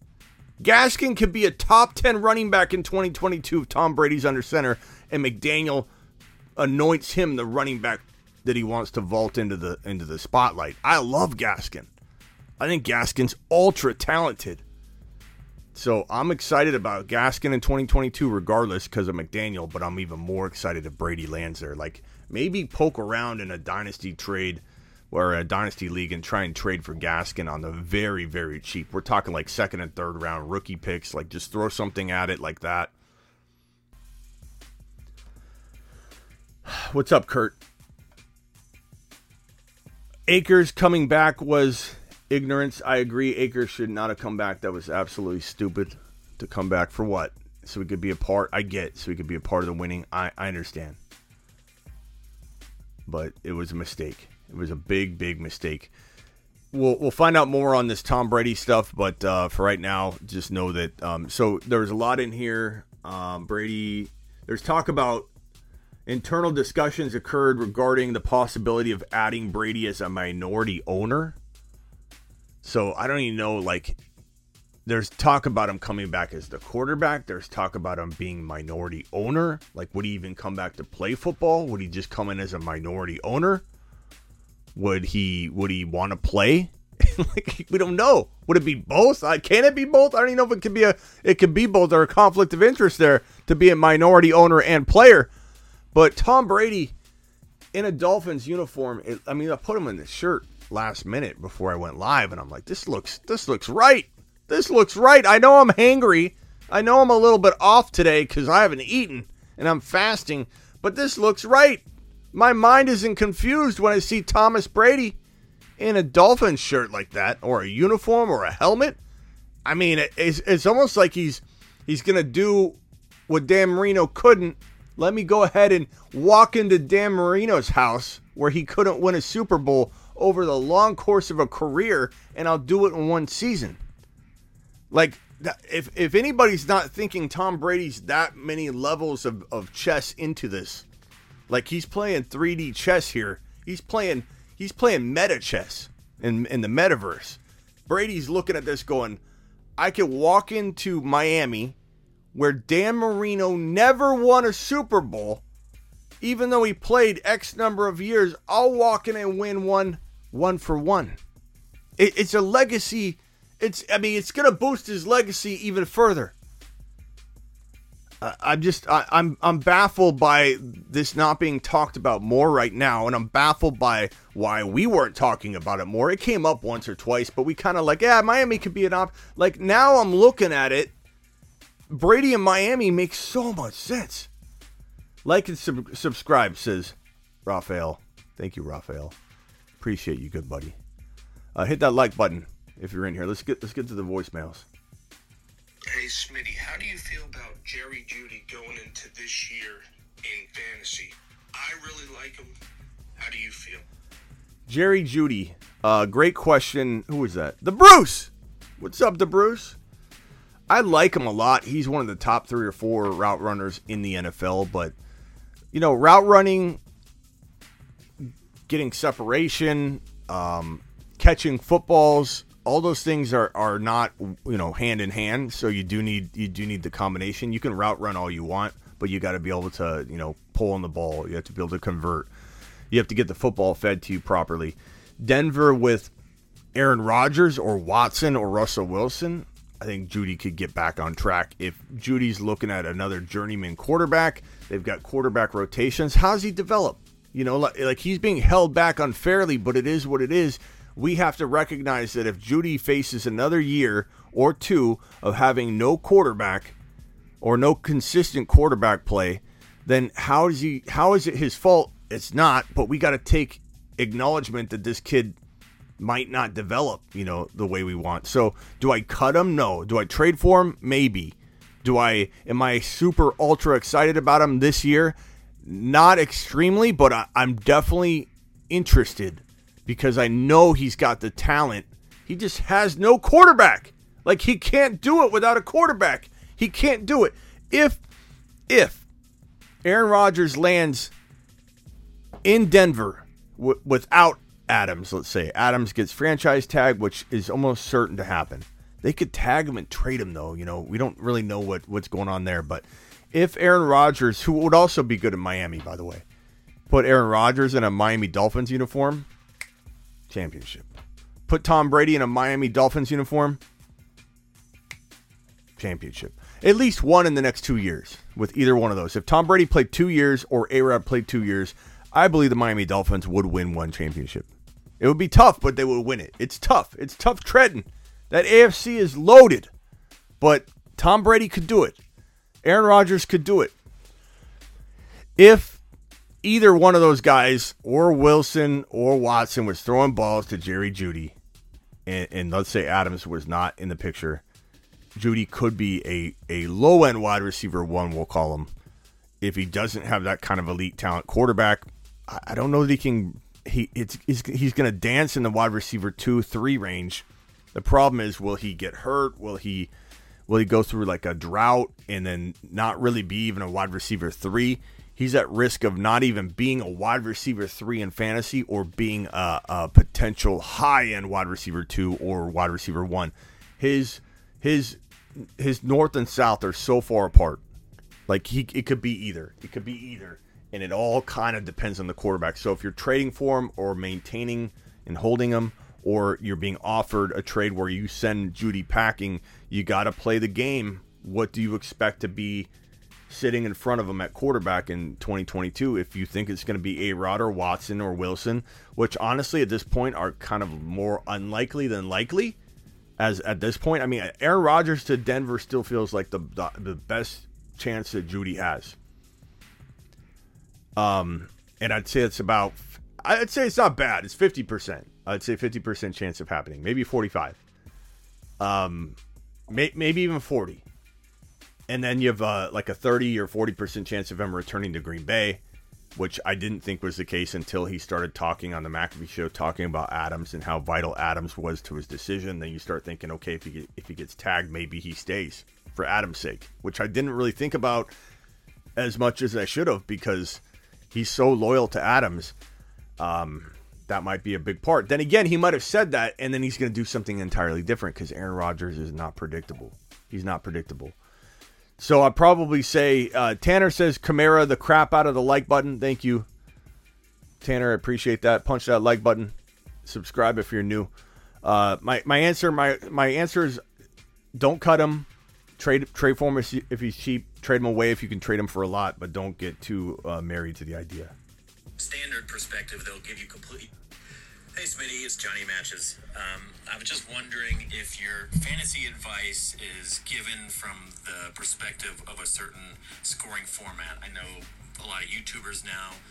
Gaskin could be a top 10 running back in 2022 if Tom Brady's under center and McDaniel anoints him the running back that he wants to vault into the into the spotlight. I love Gaskin. I think Gaskin's ultra talented. So I'm excited about Gaskin in 2022, regardless, because of McDaniel. But I'm even more excited if Brady lands there. Like maybe poke around in a dynasty trade or a dynasty league and try and trade for Gaskin on the very, very cheap. We're talking like second and third round rookie picks. Like just throw something at it like that. What's up, Kurt? Akers coming back was ignorance. I agree. Akers should not have come back. That was absolutely stupid to come back for what? So we could be a part. I get. So we could be a part of the winning. I, I understand. But it was a mistake. It was a big, big mistake. We'll, we'll find out more on this Tom Brady stuff, but uh, for right now, just know that. Um, so there's a lot in here. Um, Brady, there's talk about internal discussions occurred regarding the possibility of adding Brady as a minority owner. So I don't even know, like, there's talk about him coming back as the quarterback. There's talk about him being minority owner. Like, would he even come back to play football? Would he just come in as a minority owner? Would he would he want to play? like we don't know. Would it be both? Uh, can it be both? I don't even know if it could be a it could be both or a conflict of interest there to be a minority owner and player. But Tom Brady in a Dolphins uniform, it, I mean, I put him in the shirt last minute before I went live, and I'm like, this looks this looks right. This looks right. I know I'm hangry. I know I'm a little bit off today because I haven't eaten and I'm fasting, but this looks right. My mind isn't confused when I see Thomas Brady in a Dolphins shirt like that, or a uniform, or a helmet. I mean, it's, it's almost like he's he's gonna do what Dan Marino couldn't. Let me go ahead and walk into Dan Marino's house where he couldn't win a Super Bowl over the long course of a career, and I'll do it in one season. Like, if if anybody's not thinking Tom Brady's that many levels of, of chess into this, like he's playing 3D chess here. He's playing he's playing meta chess in in the metaverse. Brady's looking at this going, I could walk into Miami where Dan Marino never won a Super Bowl, even though he played X number of years, I'll walk in and win one one for one. It, it's a legacy. It's I mean it's gonna boost his legacy even further. I'm just I, I'm I'm baffled by this not being talked about more right now, and I'm baffled by why we weren't talking about it more. It came up once or twice, but we kind of like, yeah, Miami could be an op. Like now, I'm looking at it. Brady and Miami makes so much sense. Like and sub- subscribe, says Raphael. Thank you, Raphael. Appreciate you, good buddy. Uh, hit that like button if you're in here. Let's get let's get to the voicemails. Hey, Smitty, how do you feel about Jerry Jeudy going into this year in fantasy? I really like him. How do you feel? Jerry Jeudy, Uh, great question. Who was that? The Bruce. What's up, the Bruce? I like him a lot. He's one of the top three or four route runners in the NFL. But you know, route running, getting separation, um, catching footballs, all those things are, are not you know hand in hand. So you do need you do need the combination. You can route run all you want, but you got to be able to you know pull on the ball. You have to be able to convert. You have to get the football fed to you properly. Denver with Aaron Rodgers or Watson or Russell Wilson. I think Jeudy could get back on track. If Jeudy's looking at another journeyman quarterback, they've got quarterback rotations. How's he develop? You know, like, like he's being held back unfairly, but it is what it is we have to recognize that if Jeudy faces another year or two of having no quarterback or no consistent quarterback play, then how is he how is it his fault? It's not, but we got to take acknowledgement that this kid might not develop, you know, the way we want. So, do I cut him? No. Do I trade for him? Maybe. Do I am I super ultra excited about him this year? Not extremely, but I, I'm definitely interested because I know he's got the talent. He just has no quarterback. Like he can't do it without a quarterback. He can't do it. If if Aaron Rodgers lands in Denver w- without Adams, let's say Adams gets franchise tag, which is almost certain to happen. They could tag him and trade him, though. You know, we don't really know what what's going on there. But if Aaron Rodgers, who would also be good in Miami, by the way, put Aaron Rodgers in a Miami Dolphins uniform, championship. put Tom Brady in a Miami Dolphins uniform, championship. At least one in the next two years with either one of those. If Tom Brady played two years or A Rod played two years, I believe the Miami Dolphins would win one championship. It would be tough, but they would win it. It's tough. It's tough treading. That AFC is loaded, but Tom Brady could do it. Aaron Rodgers could do it. If either one of those guys, or Wilson or Watson, was throwing balls to Jerry Jeudy, and, and let's say Adams was not in the picture, Jeudy could be a, a low end wide receiver one, we'll call him. If he doesn't have that kind of elite talent quarterback, I, I don't know that he can. He it's he's, he's going to dance in the wide receiver two three range. The problem is, will he get hurt? Will he will he go through like a drought and then not really be even a wide receiver three? He's at risk of not even being a wide receiver three in fantasy or being a, a potential high end wide receiver two or wide receiver one. His his his north and south are so far apart. Like he, it could be either. It could be either, and it all kind of depends on the quarterback. So if you're trading for him or maintaining and holding him, or you're being offered a trade where you send Jeudy packing, you got to play the game. What do you expect to be sitting in front of him at quarterback in 2022? If you think it's going to be A Rod or Watson or Wilson, which honestly at this point are kind of more unlikely than likely as at this point. I mean, Aaron Rodgers to Denver still feels like the the, the best chance that Jeudy has. Um, and I'd say it's about. I'd say it's not bad. It's fifty percent. I'd say fifty percent chance of happening. Maybe forty five. Um, may, maybe even forty. And then you have uh, like a thirty or forty percent chance of him returning to Green Bay which I didn't think was the case until he started talking on the McAfee show, talking about Adams and how vital Adams was to his decision. Then you start thinking, okay, if he if he gets tagged, maybe he stays for Adams' sake, which I didn't really think about as much as I should have because he's so loyal to Adams. Um, that might be a big part. Then again, he might have said that, and then he's going to do something entirely different because Aaron Rodgers is not predictable. He's not predictable. So I'd probably say uh, Tanner says Camara the crap out of the like button. Thank you, Tanner. I appreciate that. Punch that like button. Subscribe if you're new. Uh, my my answer my my answer is don't cut him. Trade trade for him if he's cheap. Trade him away if you can trade him for a lot, but don't get too uh, married to the idea. Standard perspective, they'll give you complete Hey, Smitty, it's Johnny Matches. Um, I was just wondering if your fantasy advice is given from the perspective of a certain scoring format. I know a lot of YouTubers now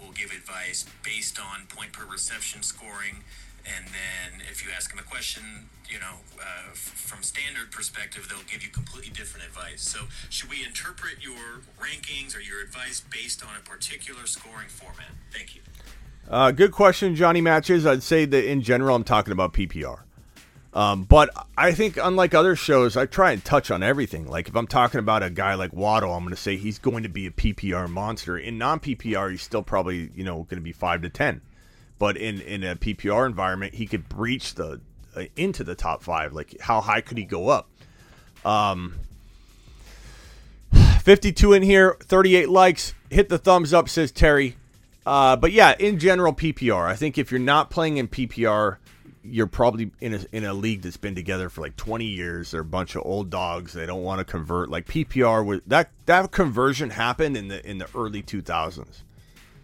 will give advice based on point per reception scoring. And then if you ask them a question, you know, uh, from standard perspective, they'll give you completely different advice. So, should we interpret your rankings or your advice based on a particular scoring format? Thank you. Uh, good question, Johnny Matches. I'd say that in general, I'm talking about PPR. Um, but I think, unlike other shows, I try and touch on everything. Like if I'm talking about a guy like Waddle, I'm going to say he's going to be a PPR monster. In non PPR, he's still probably you know going to be five to ten. But in in a PPR environment, he could breach the uh, into the top five. Like how high could he go up? Um, 52 in here, 38 likes. Hit the thumbs up, says Terry. Uh, but yeah, in general, PPR. I think if you're not playing in PPR, you're probably in a, in a league that's been together for like 20 years. They're a bunch of old dogs. They don't want to convert. Like PPR was that that conversion happened in the in the early 2000s.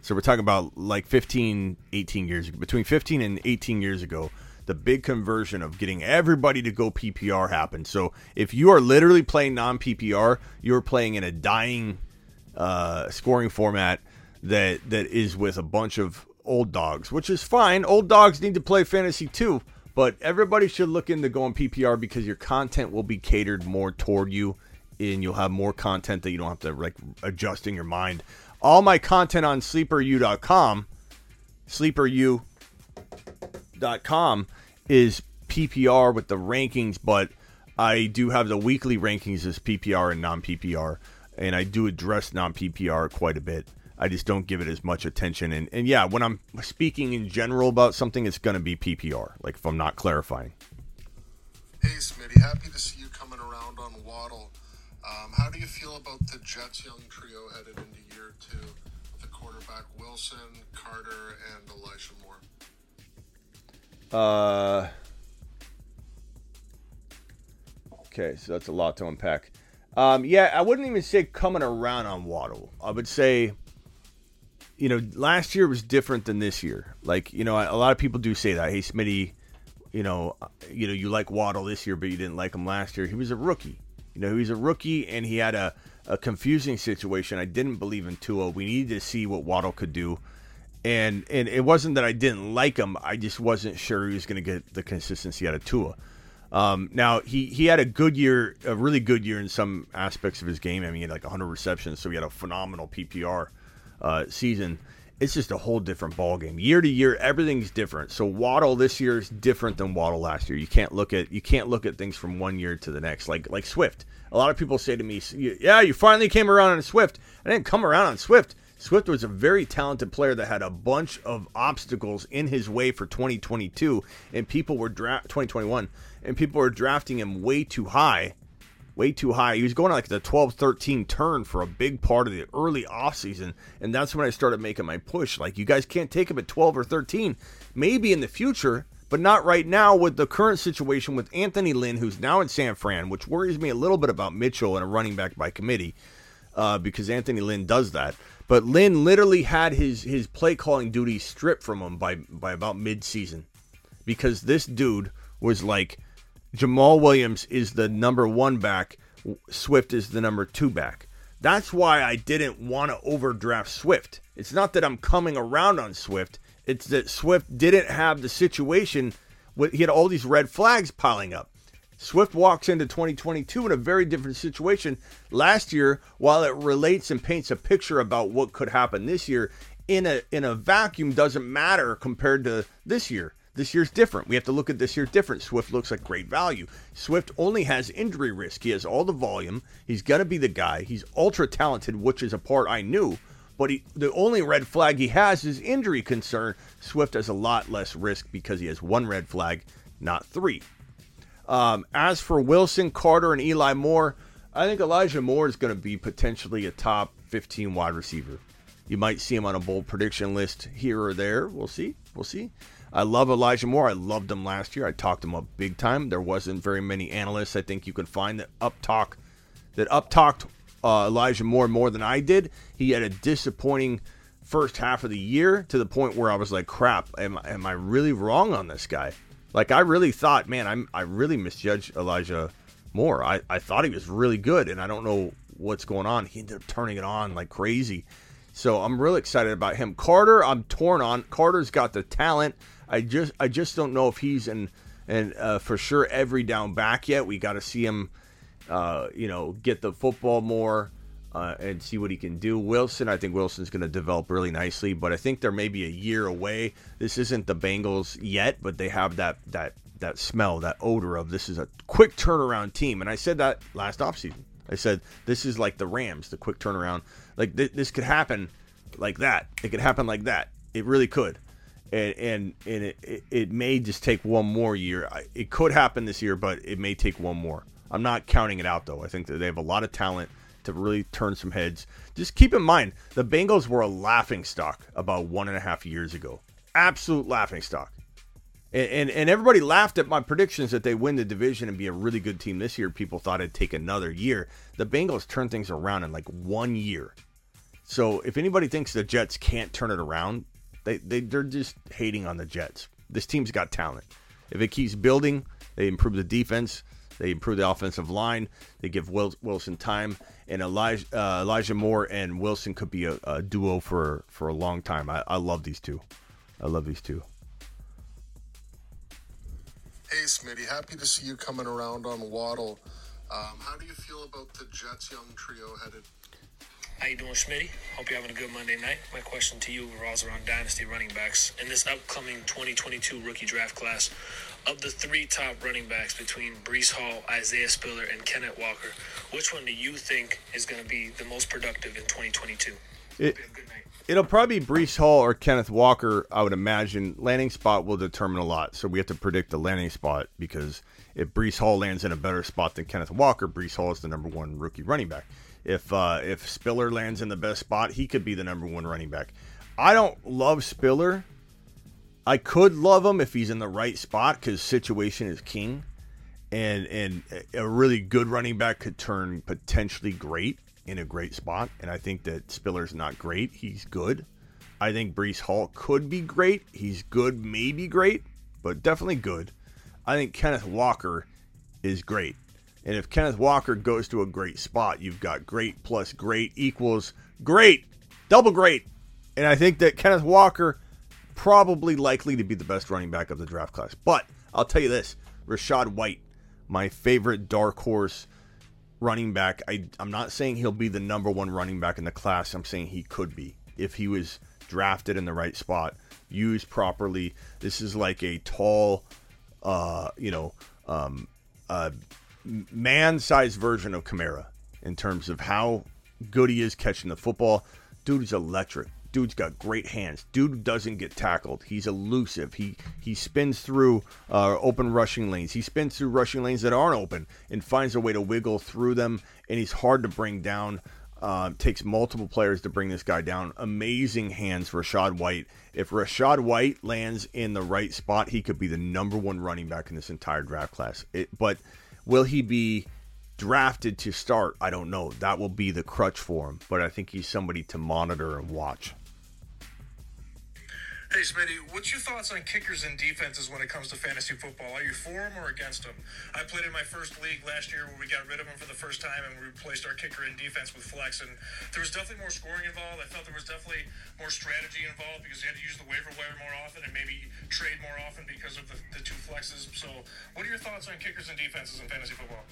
So we're talking about like 15, 18 years. Between 15 and 18 years ago, the big conversion of getting everybody to go PPR happened. So if you are literally playing non PPR, you're playing in a dying uh, scoring format that that is with a bunch of old dogs, which is fine. Old dogs need to play fantasy too, but everybody should look into going PPR because your content will be catered more toward you, and you'll have more content that you don't have to like adjust in your mind. All my content on sleeperu.com, sleeperu.com is PPR with the rankings, but I do have the weekly rankings as PPR and non PPR, and I do address non PPR quite a bit. I just don't give it as much attention. And, and yeah, when I'm speaking in general about something, it's going to be PPR, like if I'm not clarifying. Hey, Smitty, happy to see you coming around on Waddle. Um, how do you feel about the Jets young trio headed into year two? The quarterback Wilson, Carter, and Elijah Moore. Uh, okay, so that's a lot to unpack. Um, yeah, I wouldn't even say coming around on Waddle. I would say you know, last year was different than this year. Like, you know, a lot of people do say that. Hey, Smitty, you know, you know, you like Waddle this year, but you didn't like him last year. He was a rookie. You know, he was a rookie, and he had a, a confusing situation. I didn't believe in Tua. We needed to see what Waddle could do, and and it wasn't that I didn't like him. I just wasn't sure he was going to get the consistency out of Tua. Um, now he he had a good year, a really good year in some aspects of his game. I mean, he had like 100 receptions, so he had a phenomenal PPR uh, season. It's just a whole different ballgame. Year to year, everything's different. So Waddle this year is different than Waddle last year. You can't look at you can't look at things from one year to the next. Like like Swift. A lot of people say to me, "Yeah, you finally came around on Swift." I didn't come around on Swift. Swift was a very talented player that had a bunch of obstacles in his way for 2022, and people were draft 2021, and people were drafting him way too high, way too high. He was going like the 12-13 turn for a big part of the early offseason, and that's when I started making my push. Like, you guys can't take him at 12 or 13. Maybe in the future, but not right now with the current situation with Anthony Lynn, who's now in San Fran, which worries me a little bit about Mitchell and a running back by committee, uh, because Anthony Lynn does that. But Lynn literally had his his play calling duties stripped from him by by about mid season, because this dude was like, Jamaal Williams is the number one back, Swift is the number two back. That's why I didn't want to overdraft Swift. It's not that I'm coming around on Swift. It's that Swift didn't have the situation. With, he had all these red flags piling up. Swift walks into 2022 in a very different situation. Last year, while it relates and paints a picture about what could happen this year, in a in a vacuum doesn't matter compared to this year. This year's different. We have to look at this year different. Swift looks like great value. Swift only has injury risk. He has all the volume. He's going to be the guy. He's ultra talented, which is a part I knew. But he, the only red flag he has is injury concern. Swift has a lot less risk because he has one red flag, not three. Um, as for Wilson, Carter, and Eli Moore, I think Elijah Moore is going to be potentially a top 15 wide receiver. You might see him on a bold prediction list here or there. We'll see. We'll see. I love Elijah Moore. I loved him last year. I talked him up big time. There wasn't very many analysts I think you could find that up talk that up talked uh, Elijah Moore more than I did. He had a disappointing first half of the year to the point where I was like, "Crap, am, am I really wrong on this guy?" Like I really thought, man, I'm I really misjudged Elijah Moore. I, I thought he was really good, and I don't know what's going on. He ended up turning it on like crazy. So I'm really excited about him. Carter, I'm torn on. Carter's got the talent. I just I just don't know if he's in and uh, for sure every down back yet. We got to see him, uh, you know, get the football more uh, and see what he can do. Wilson, I think Wilson's going to develop really nicely, but I think they're maybe a year away. This isn't the Bengals yet, but they have that that that smell, that odor of this is a quick turnaround team. And I said that last offseason. I said this is like the Rams, the quick turnaround. Like th- this could happen like that. It could happen like that. It really could. And and, and it, it, it may just take one more year. It could happen this year, but it may take one more. I'm not counting it out though. I think that they have a lot of talent to really turn some heads. Just keep in mind, the Bengals were a laughing stock about one and a half years ago. Absolute laughing stock. And, and, and everybody laughed at my predictions that they win the division and be a really good team this year. People thought it'd take another year. The Bengals turned things around in like one year. So if anybody thinks the Jets can't turn it around, they, they they're just hating on the Jets. This team's got talent. If it keeps building, they improve the defense. They improve the offensive line. They give Wilson time, and Elijah, uh, Elijah Moore and Wilson could be a, a, duo for for a long time. I, I love these two. I love these two. Hey, Smitty, happy to see you coming around on Waddle. Um, how do you feel about the Jets young trio headed? How you doing, Schmitty? Hope you're having a good Monday night. My question to you revolves around dynasty running backs. In this upcoming 2022 rookie draft class, of the three top running backs between Breece Hall, Isaiah Spiller, and Kenneth Walker, which one do you think is going to be the most productive in 2022? It, it'll probably be Breece Hall or Kenneth Walker, I would imagine. Landing spot will determine a lot. So we have to predict the landing spot because if Breece Hall lands in a better spot than Kenneth Walker, Breece Hall is the number one rookie running back. If uh, if Spiller lands in the best spot, he could be the number one running back. I don't love Spiller I could love him if he's in the right spot because situation is king. and and a really good running back could turn potentially great in a great spot. And I think that Spiller's not great. He's good. I think Breece Hall could be great. He's good, maybe great, but definitely good. I think Kenneth Walker is great. And if Kenneth Walker goes to a great spot, you've got great plus great equals great, double great. And I think that Kenneth Walker probably likely to be the best running back of the draft class. But I'll tell you this, Rachaad White, my favorite dark horse running back. I, I'm not saying he'll be the number one running back in the class. I'm saying he could be if he was drafted in the right spot, used properly. This is like a tall, uh, you know, um, uh, man-sized version of Kamara in terms of how good he is catching the football. Dude is electric. Dude's got great hands. Dude doesn't get tackled. He's elusive. He he spins through uh, open rushing lanes. He spins through rushing lanes that aren't open and finds a way to wiggle through them. And he's hard to bring down. Uh, takes multiple players to bring this guy down. Amazing hands for Rachaad White. If Rachaad White lands in the right spot, he could be the number one running back in this entire draft class. It, but will he be drafted to start? I don't know. That will be the crutch for him. But I think he's somebody to monitor and watch. Hey, Smitty, what's your thoughts on kickers and defenses when it comes to fantasy football? Are you for them or against them? I played in my first league last year where we got rid of them for the first time and we replaced our kicker in defense with flex. And there was definitely more scoring involved. I felt there was definitely more strategy involved because you had to use the waiver wire more often and maybe trade more often because of the, the two flexes. So, what are your thoughts on kickers and defenses in fantasy football?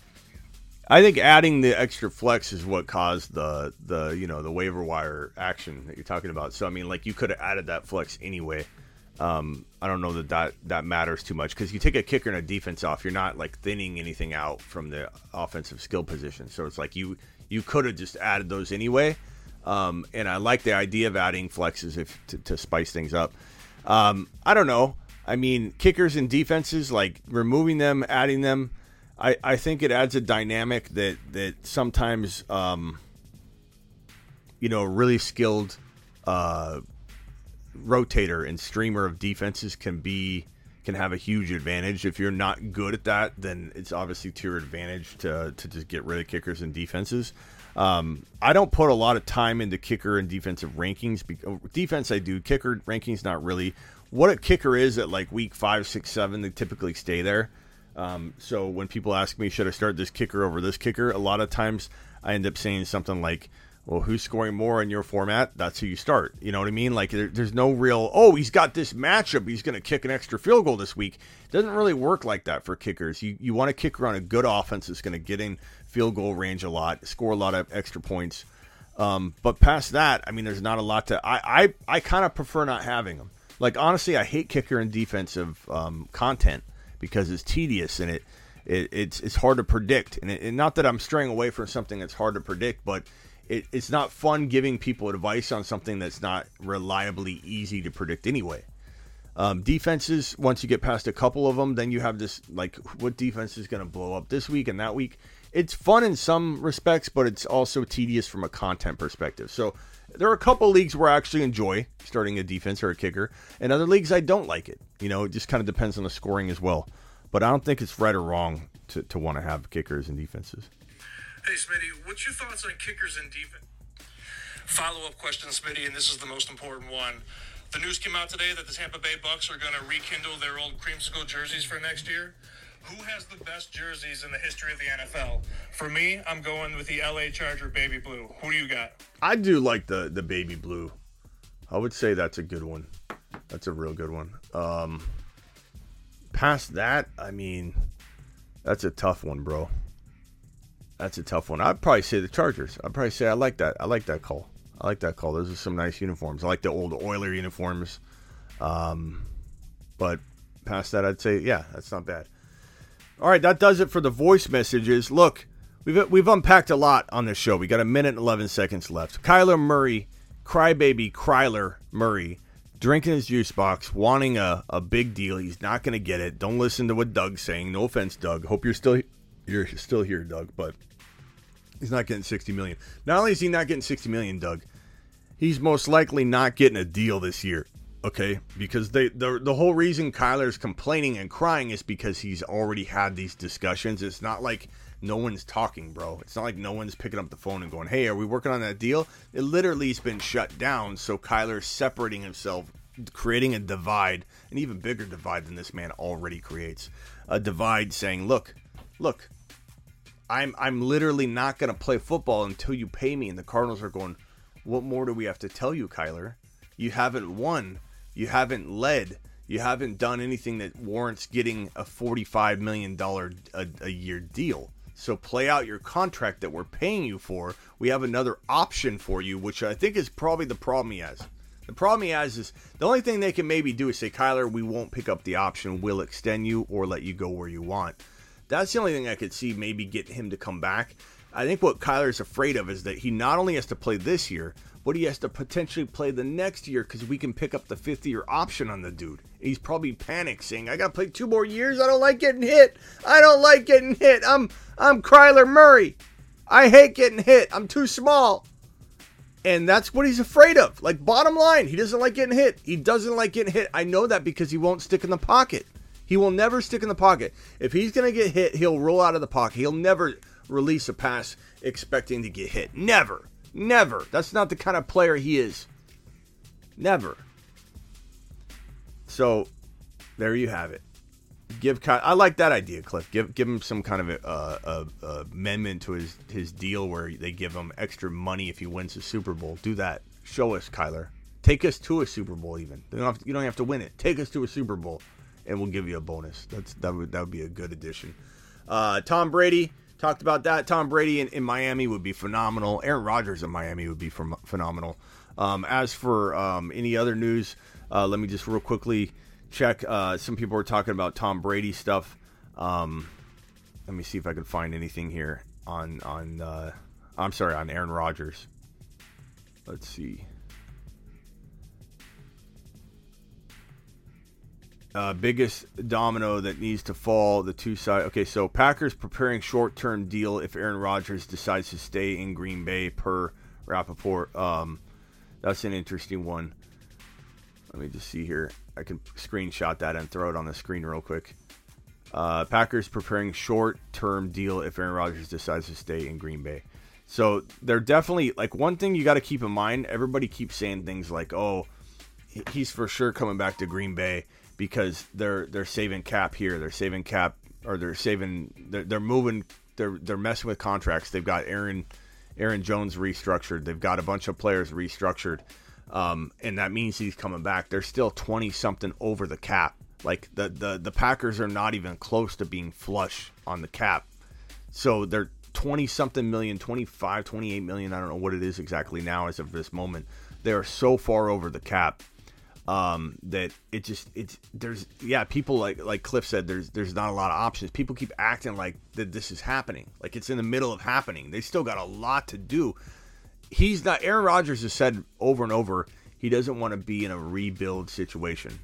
I think adding the extra flex is what caused the the you know the waiver wire action that you're talking about. So I mean, like you could have added that flex anyway. Um, I don't know that that, that matters too much because you take a kicker and a defense off, you're not like thinning anything out from the offensive skill position. So it's like you you could have just added those anyway. Um, and I like the idea of adding flexes if to, to spice things up. Um, I don't know. I mean, kickers and defenses, like removing them, adding them I, I think it adds a dynamic that that sometimes um, you know really skilled uh, rotator and streamer of defenses can be can have a huge advantage. If you're not good at that, then it's obviously to your advantage to to just get rid of kickers and defenses. Um, I don't put a lot of time into kicker and defensive rankings. Defense I do, kicker rankings not really. What a kicker is at like week five, six, seven, they typically stay there. Um, so when people ask me, should I start this kicker over this kicker? A lot of times I end up saying something like, well, who's scoring more in your format? That's who you start. You know what I mean? Like, there, there's no real, oh, he's got this matchup. He's going to kick an extra field goal this week. Doesn't really work like that for kickers. You, you want a kicker on a good offense that's going to get in field goal range a lot, score a lot of extra points. Um, but past that, I mean, there's not a lot to. I I, I kind of prefer not having them. Like honestly, I hate kicker and defensive um, content because it's tedious and it, it it's it's hard to predict. And, it, and, not that I'm straying away from something that's hard to predict, but it, it's not fun giving people advice on something that's not reliably easy to predict anyway. Um, defenses, once you get past a couple of them, then you have this like what defense is going to blow up this week and that week. It's fun in some respects, but it's also tedious from a content perspective. So there are a couple leagues where I actually enjoy starting a defense or a kicker, and other leagues I don't like it. You know, it just kind of depends on the scoring as well. But I don't think it's right or wrong to, to want to have kickers and defenses. Hey, Smitty, what's your thoughts on kickers and defense? Follow up question, Smitty, and this is the most important one. The news came out today that the Tampa Bay Bucks are going to rekindle their old creamsicle jerseys for next year. Who has the best jerseys in the history of the NFL? For me, I'm going with the LA Charger baby blue. Who do you got? I do like the the baby blue. I would say that's a good one. That's a real good one. Um, past that, I mean, that's a tough one, bro. That's a tough one. I'd probably say the Chargers. I'd probably say I like that. I like that call. I like that call. Those are some nice uniforms. I like the old Oiler uniforms. Um, but past that, I'd say yeah, that's not bad. All right, that does it for the voice messages. Look, we've we've unpacked a lot on this show. We got a minute and eleven seconds left. Kyler Murray, crybaby Kryler Murray, drinking his juice box, wanting a, a big deal. He's not going to get it. Don't listen to what Doug's saying. No offense, Doug. Hope you're still you're still here, Doug. But he's not getting sixty million. Not only is he not getting sixty million, Doug, he's most likely not getting a deal this year. Okay, because they the the whole reason Kyler's complaining and crying is because he's already had these discussions. It's not like no one's talking, bro. It's not like no one's picking up the phone and going, "Hey, are we working on that deal?" It literally has been shut down. So Kyler's separating himself, creating a divide, an even bigger divide than this man already creates. A divide saying, "Look, look, I'm I'm literally not going to play football until you pay me." And the Cardinals are going, "What more do we have to tell you, Kyler? You haven't won." You haven't led. You haven't done anything that warrants getting a $45 million a, a, year deal. So play out your contract that we're paying you for. We have another option for you, which I think is probably the problem he has. The problem he has is the only thing they can maybe do is say, Kyler, we won't pick up the option. We'll extend you or let you go where you want. That's the only thing I could see maybe get him to come back. I think what Kyler's afraid of is that he not only has to play this year, but he has to potentially play the next year because we can pick up the fifth year option on the dude. He's probably panicked, saying, "I got to play two more years. I don't like getting hit. I don't like getting hit. I'm I'm Kyler Murray. I hate getting hit. I'm too small." And that's what he's afraid of. Like bottom line, he doesn't like getting hit. He doesn't like getting hit. I know that because he won't stick in the pocket. He will never stick in the pocket. If he's going to get hit, he'll roll out of the pocket. He'll never release a pass expecting to get hit. Never. Never. That's not the kind of player he is. Never. So, there you have it. Give I like that idea, Cliff. Give give him some kind of a, a, a amendment to his his deal where they give him extra money if he wins the Super Bowl. Do that. Show us, Kyler. Take us to a Super Bowl. Even you don't have to, you don't have to win it. Take us to a Super Bowl, and we'll give you a bonus. That's that would that would be a good addition. Uh, Tom Brady Talked about that. Tom Brady in, in Miami would be phenomenal. Aaron Rodgers in Miami would be phenomenal. Um, as for um, any other news, uh, let me just real quickly check. Uh, some people are talking about Tom Brady stuff. Um, let me see if I can find anything here on on. Uh, I'm sorry, on Aaron Rodgers. Let's see. Uh, biggest domino that needs to fall. The two side. Okay, so Packers preparing short term deal if Aaron Rodgers decides to stay in Green Bay per Rapoport. Um, that's an interesting one. Let me just see here. I can screenshot that and throw it on the screen real quick. Uh, Packers preparing short term deal if Aaron Rodgers decides to stay in Green Bay. So they're definitely like one thing you got to keep in mind. Everybody keeps saying things like, "Oh, he's for sure coming back to Green Bay." Because they're they're saving cap here, they're saving cap, or they're saving, they're, they're moving, they're they're messing with contracts. They've got Aaron Aaron Jones restructured. They've got a bunch of players restructured, um, and that means he's coming back. They're still twenty something over the cap. Like the the the Packers are not even close to being flush on the cap, so they're 20 something million 25 28 million i don't know what it is exactly now as of this moment they are so far over the cap um, that it just it's there's yeah people like like Cliff said there's there's not a lot of options. People keep acting like that this is happening, like it's in the middle of happening. They still got a lot to do. He's not. Aaron Rodgers has said over and over he doesn't want to be in a rebuild situation,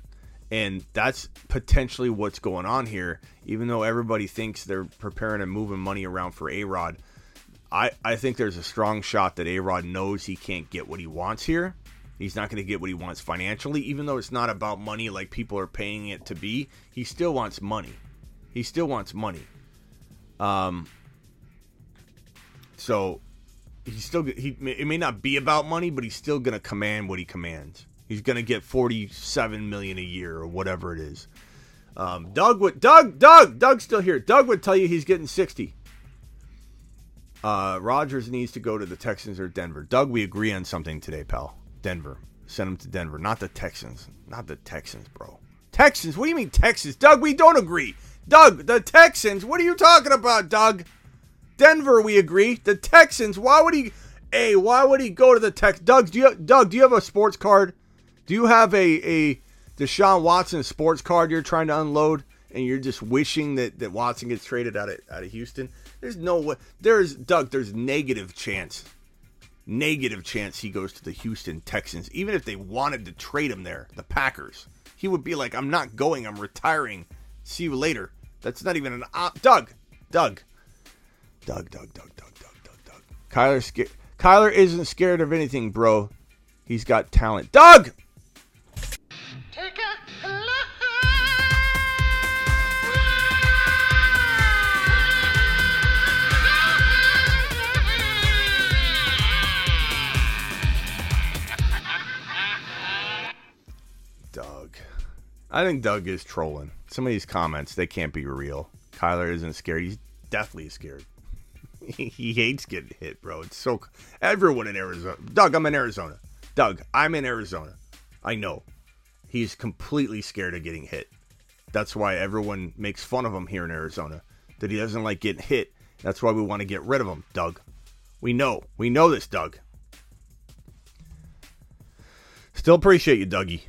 and that's potentially what's going on here. Even though everybody thinks they're preparing and moving money around for A Rod. I, I think there's a strong shot that A Rod knows he can't get what he wants here He's not going to get what he wants financially, even though it's not about money like people are paying it to be. He still wants money. He still wants money. Um. So he's still he. It may not be about money, but he's still going to command what he commands. He's going to get forty-seven million a year or whatever it is. Um, Doug would Doug Doug Doug's still here. Doug would tell you he's getting sixty. Uh, Rodgers needs to go to the Texans or Denver. Doug, we agree on something today, pal. Denver. Send him to Denver, not the Texans. Not the Texans, bro. Texans? What do you mean Texans? Doug, we don't agree. Doug, the Texans? What are you talking about, Doug? Denver, we agree. The Texans, why would he Hey, why would he go to the Tex Doug, do you Doug, do you have a sports card? Do you have a a Deshaun Watson sports card you're trying to unload and you're just wishing that, that Watson gets traded out of out of Houston? There's no way there's Doug, there's negative chance negative chance he goes to the Houston Texans, even if they wanted to trade him there, the Packers. He would be like, I'm not going, I'm retiring. See you later. That's not even an op. Doug, Doug, Doug, Doug, Doug, Doug, Doug, Doug, Doug. Kyler, Kyler isn't scared of anything, bro. He's got talent. Doug! I think Doug is trolling. Some of these comments, they can't be real. Kyler isn't scared. He's definitely scared. he hates getting hit, bro. It's so everyone in Arizona. Doug, I'm in Arizona. Doug, I'm in Arizona. I know. He's completely scared of getting hit. That's why everyone makes fun of him here in Arizona. That he doesn't like getting hit. That's why we want to get rid of him, Doug. We know. We know this, Doug. Still appreciate you, Dougie.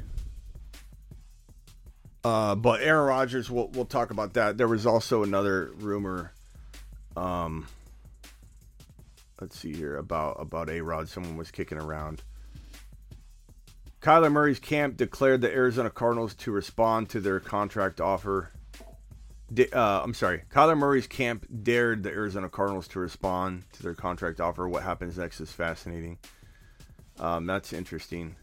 Uh, but Aaron Rodgers, we'll, we'll talk about that. There was also another rumor. Um, let's see here about about A Rod. Someone was kicking around. Kyler Murray's camp declared the Arizona Cardinals to respond to their contract offer. Uh, I'm sorry. Kyler Murray's camp dared the Arizona Cardinals to respond to their contract offer. What happens next is fascinating. Um, that's interesting.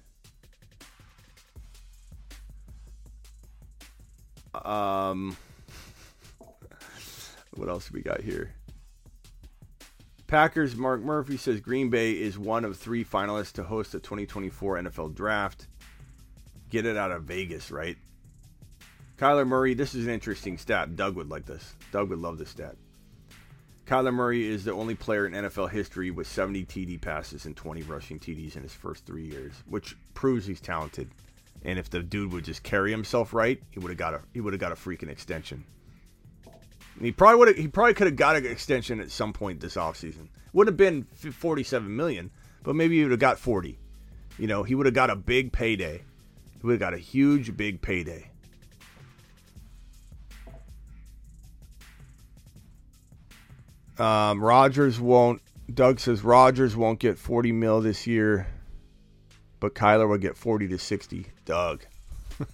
Um, what else we got here? Packers Mark Murphy says Green Bay is one of three finalists to host the 2024 NFL Draft. Get it out of Vegas, right? Kyler Murray, this is an interesting stat. Doug would like this. Doug would love this stat. Kyler Murray is the only player in NFL history with 70 TD passes and 20 rushing TDs in his first three years, which proves he's talented. And if the dude would just carry himself right, he would have got a he would have got a freaking extension. And he probably would he probably could have got an extension at some point this offseason. Wouldn't have been 47 million, but maybe he would have got 40. You know, he would have got a big payday. He would have got a huge big payday. Um, Rodgers won't. Doug says Rodgers won't get 40 mil this year but Kyler will get 40 to 60. Doug.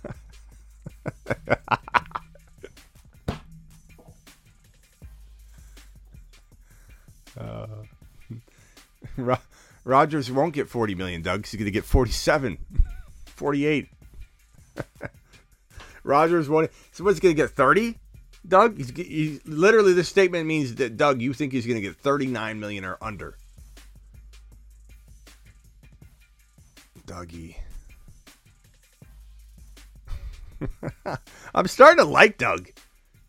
uh, Ro- Rodgers won't get 40 million, Doug. He's going to get 47, 48. Rodgers won't. So what's going to get 30? Doug, he's, he's literally this statement means that Doug, you think he's going to get 39 million or under. Dougie. I'm starting to like Doug.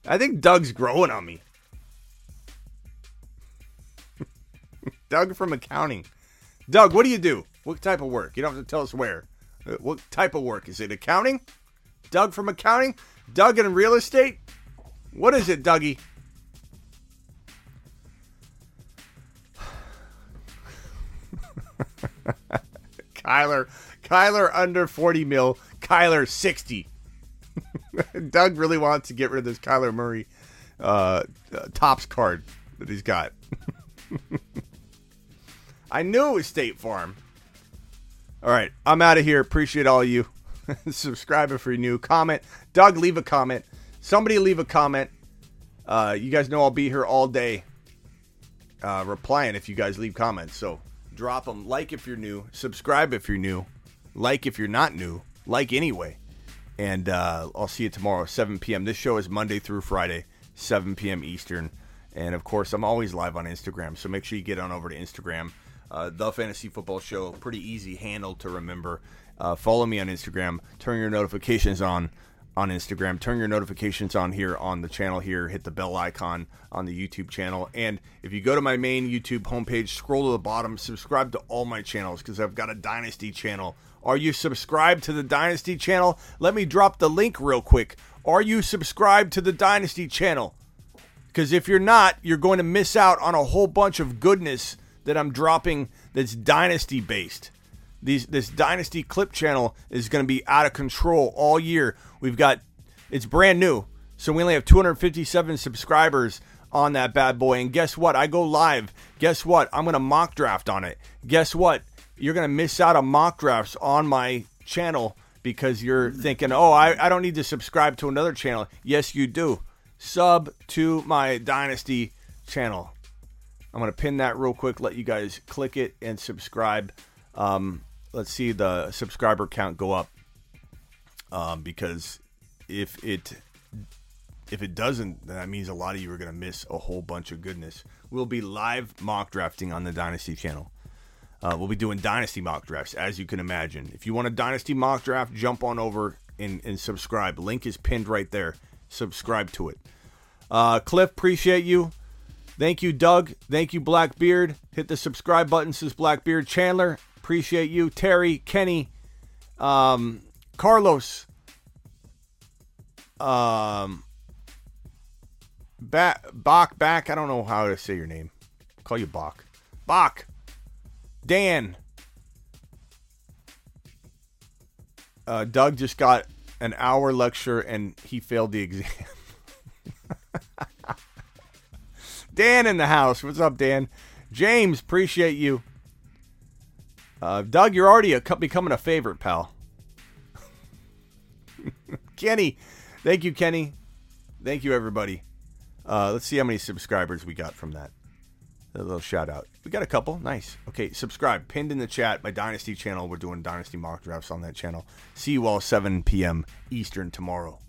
I think Doug's growing on me. Doug from accounting. Doug, what do you do? What type of work? You don't have to tell us where. Uh, what type of work? Is it accounting? Doug from accounting? Doug in real estate? What is it, Dougie? Kyler, Kyler under 40 mil, Kyler 60. Doug really wants to get rid of this Kyler Murray uh, uh, Topps card that he's got. I knew it was State Farm. All right, I'm out of here. Appreciate all you. Subscribe if you're new. Comment. Doug, leave a comment. Somebody leave a comment. Uh, you guys know I'll be here all day uh, replying if you guys leave comments. So drop them. Like if you're new. Subscribe if you're new. Like if you're not new. Like anyway. And uh, I'll see you tomorrow, 7 p.m. This show is Monday through Friday, 7 p.m. Eastern. And of course, I'm always live on Instagram. So make sure you get on over to Instagram. Uh, the Fantasy Football Show, pretty easy handle to remember. Uh, follow me on Instagram. Turn your notifications on on Instagram. Turn your notifications on here on the channel here. Hit the bell icon on the YouTube channel. And if you go to my main YouTube homepage, scroll to the bottom, subscribe to all my channels because I've got a Dynasty channel. Are you subscribed to the Dynasty channel? Let me drop the link real quick. Are you subscribed to the Dynasty channel? Because if you're not, you're going to miss out on a whole bunch of goodness that I'm dropping that's Dynasty based. These, this Dynasty clip channel is going to be out of control all year. We've got it's brand new, so we only have 257 subscribers on that bad boy. And guess what? I go live. Guess what? I'm gonna mock draft on it. Guess what? You're gonna miss out on mock drafts on my channel because you're thinking, oh, I, I don't need to subscribe to another channel. Yes, you do. Sub to my Dynasty channel. I'm gonna pin that real quick. Let you guys click it and subscribe. Um, let's see the subscriber count go up um, because if it if it doesn't, that means a lot of you are going to miss a whole bunch of goodness. We'll be live mock drafting on the Dynasty channel. Uh, we'll be doing Dynasty mock drafts, as you can imagine. If you want a Dynasty mock draft, jump on over and, and subscribe. Link is pinned right there. Subscribe to it. Uh, Cliff, appreciate you. Thank you, Doug. Thank you, Blackbeard. Hit the subscribe button, says Blackbeard. Chandler, appreciate you. Terry, Kenny, um, Carlos, um, ba- Bach, back. I don't know how to say your name. I'll call you Bach. Bach. Dan. Uh, Doug just got an hour lecture and he failed the exam. Dan in the house. What's up, Dan? James, appreciate you. Uh, Doug, you're already a, becoming a favorite, pal. Kenny, thank you, Kenny. Thank you, everybody. Uh, let's see how many subscribers we got from that. A little shout out. We got a couple. Nice. Okay, subscribe. Pinned in the chat, my Dynasty channel. We're doing Dynasty mock drafts on that channel. See you all 7 p.m. Eastern tomorrow.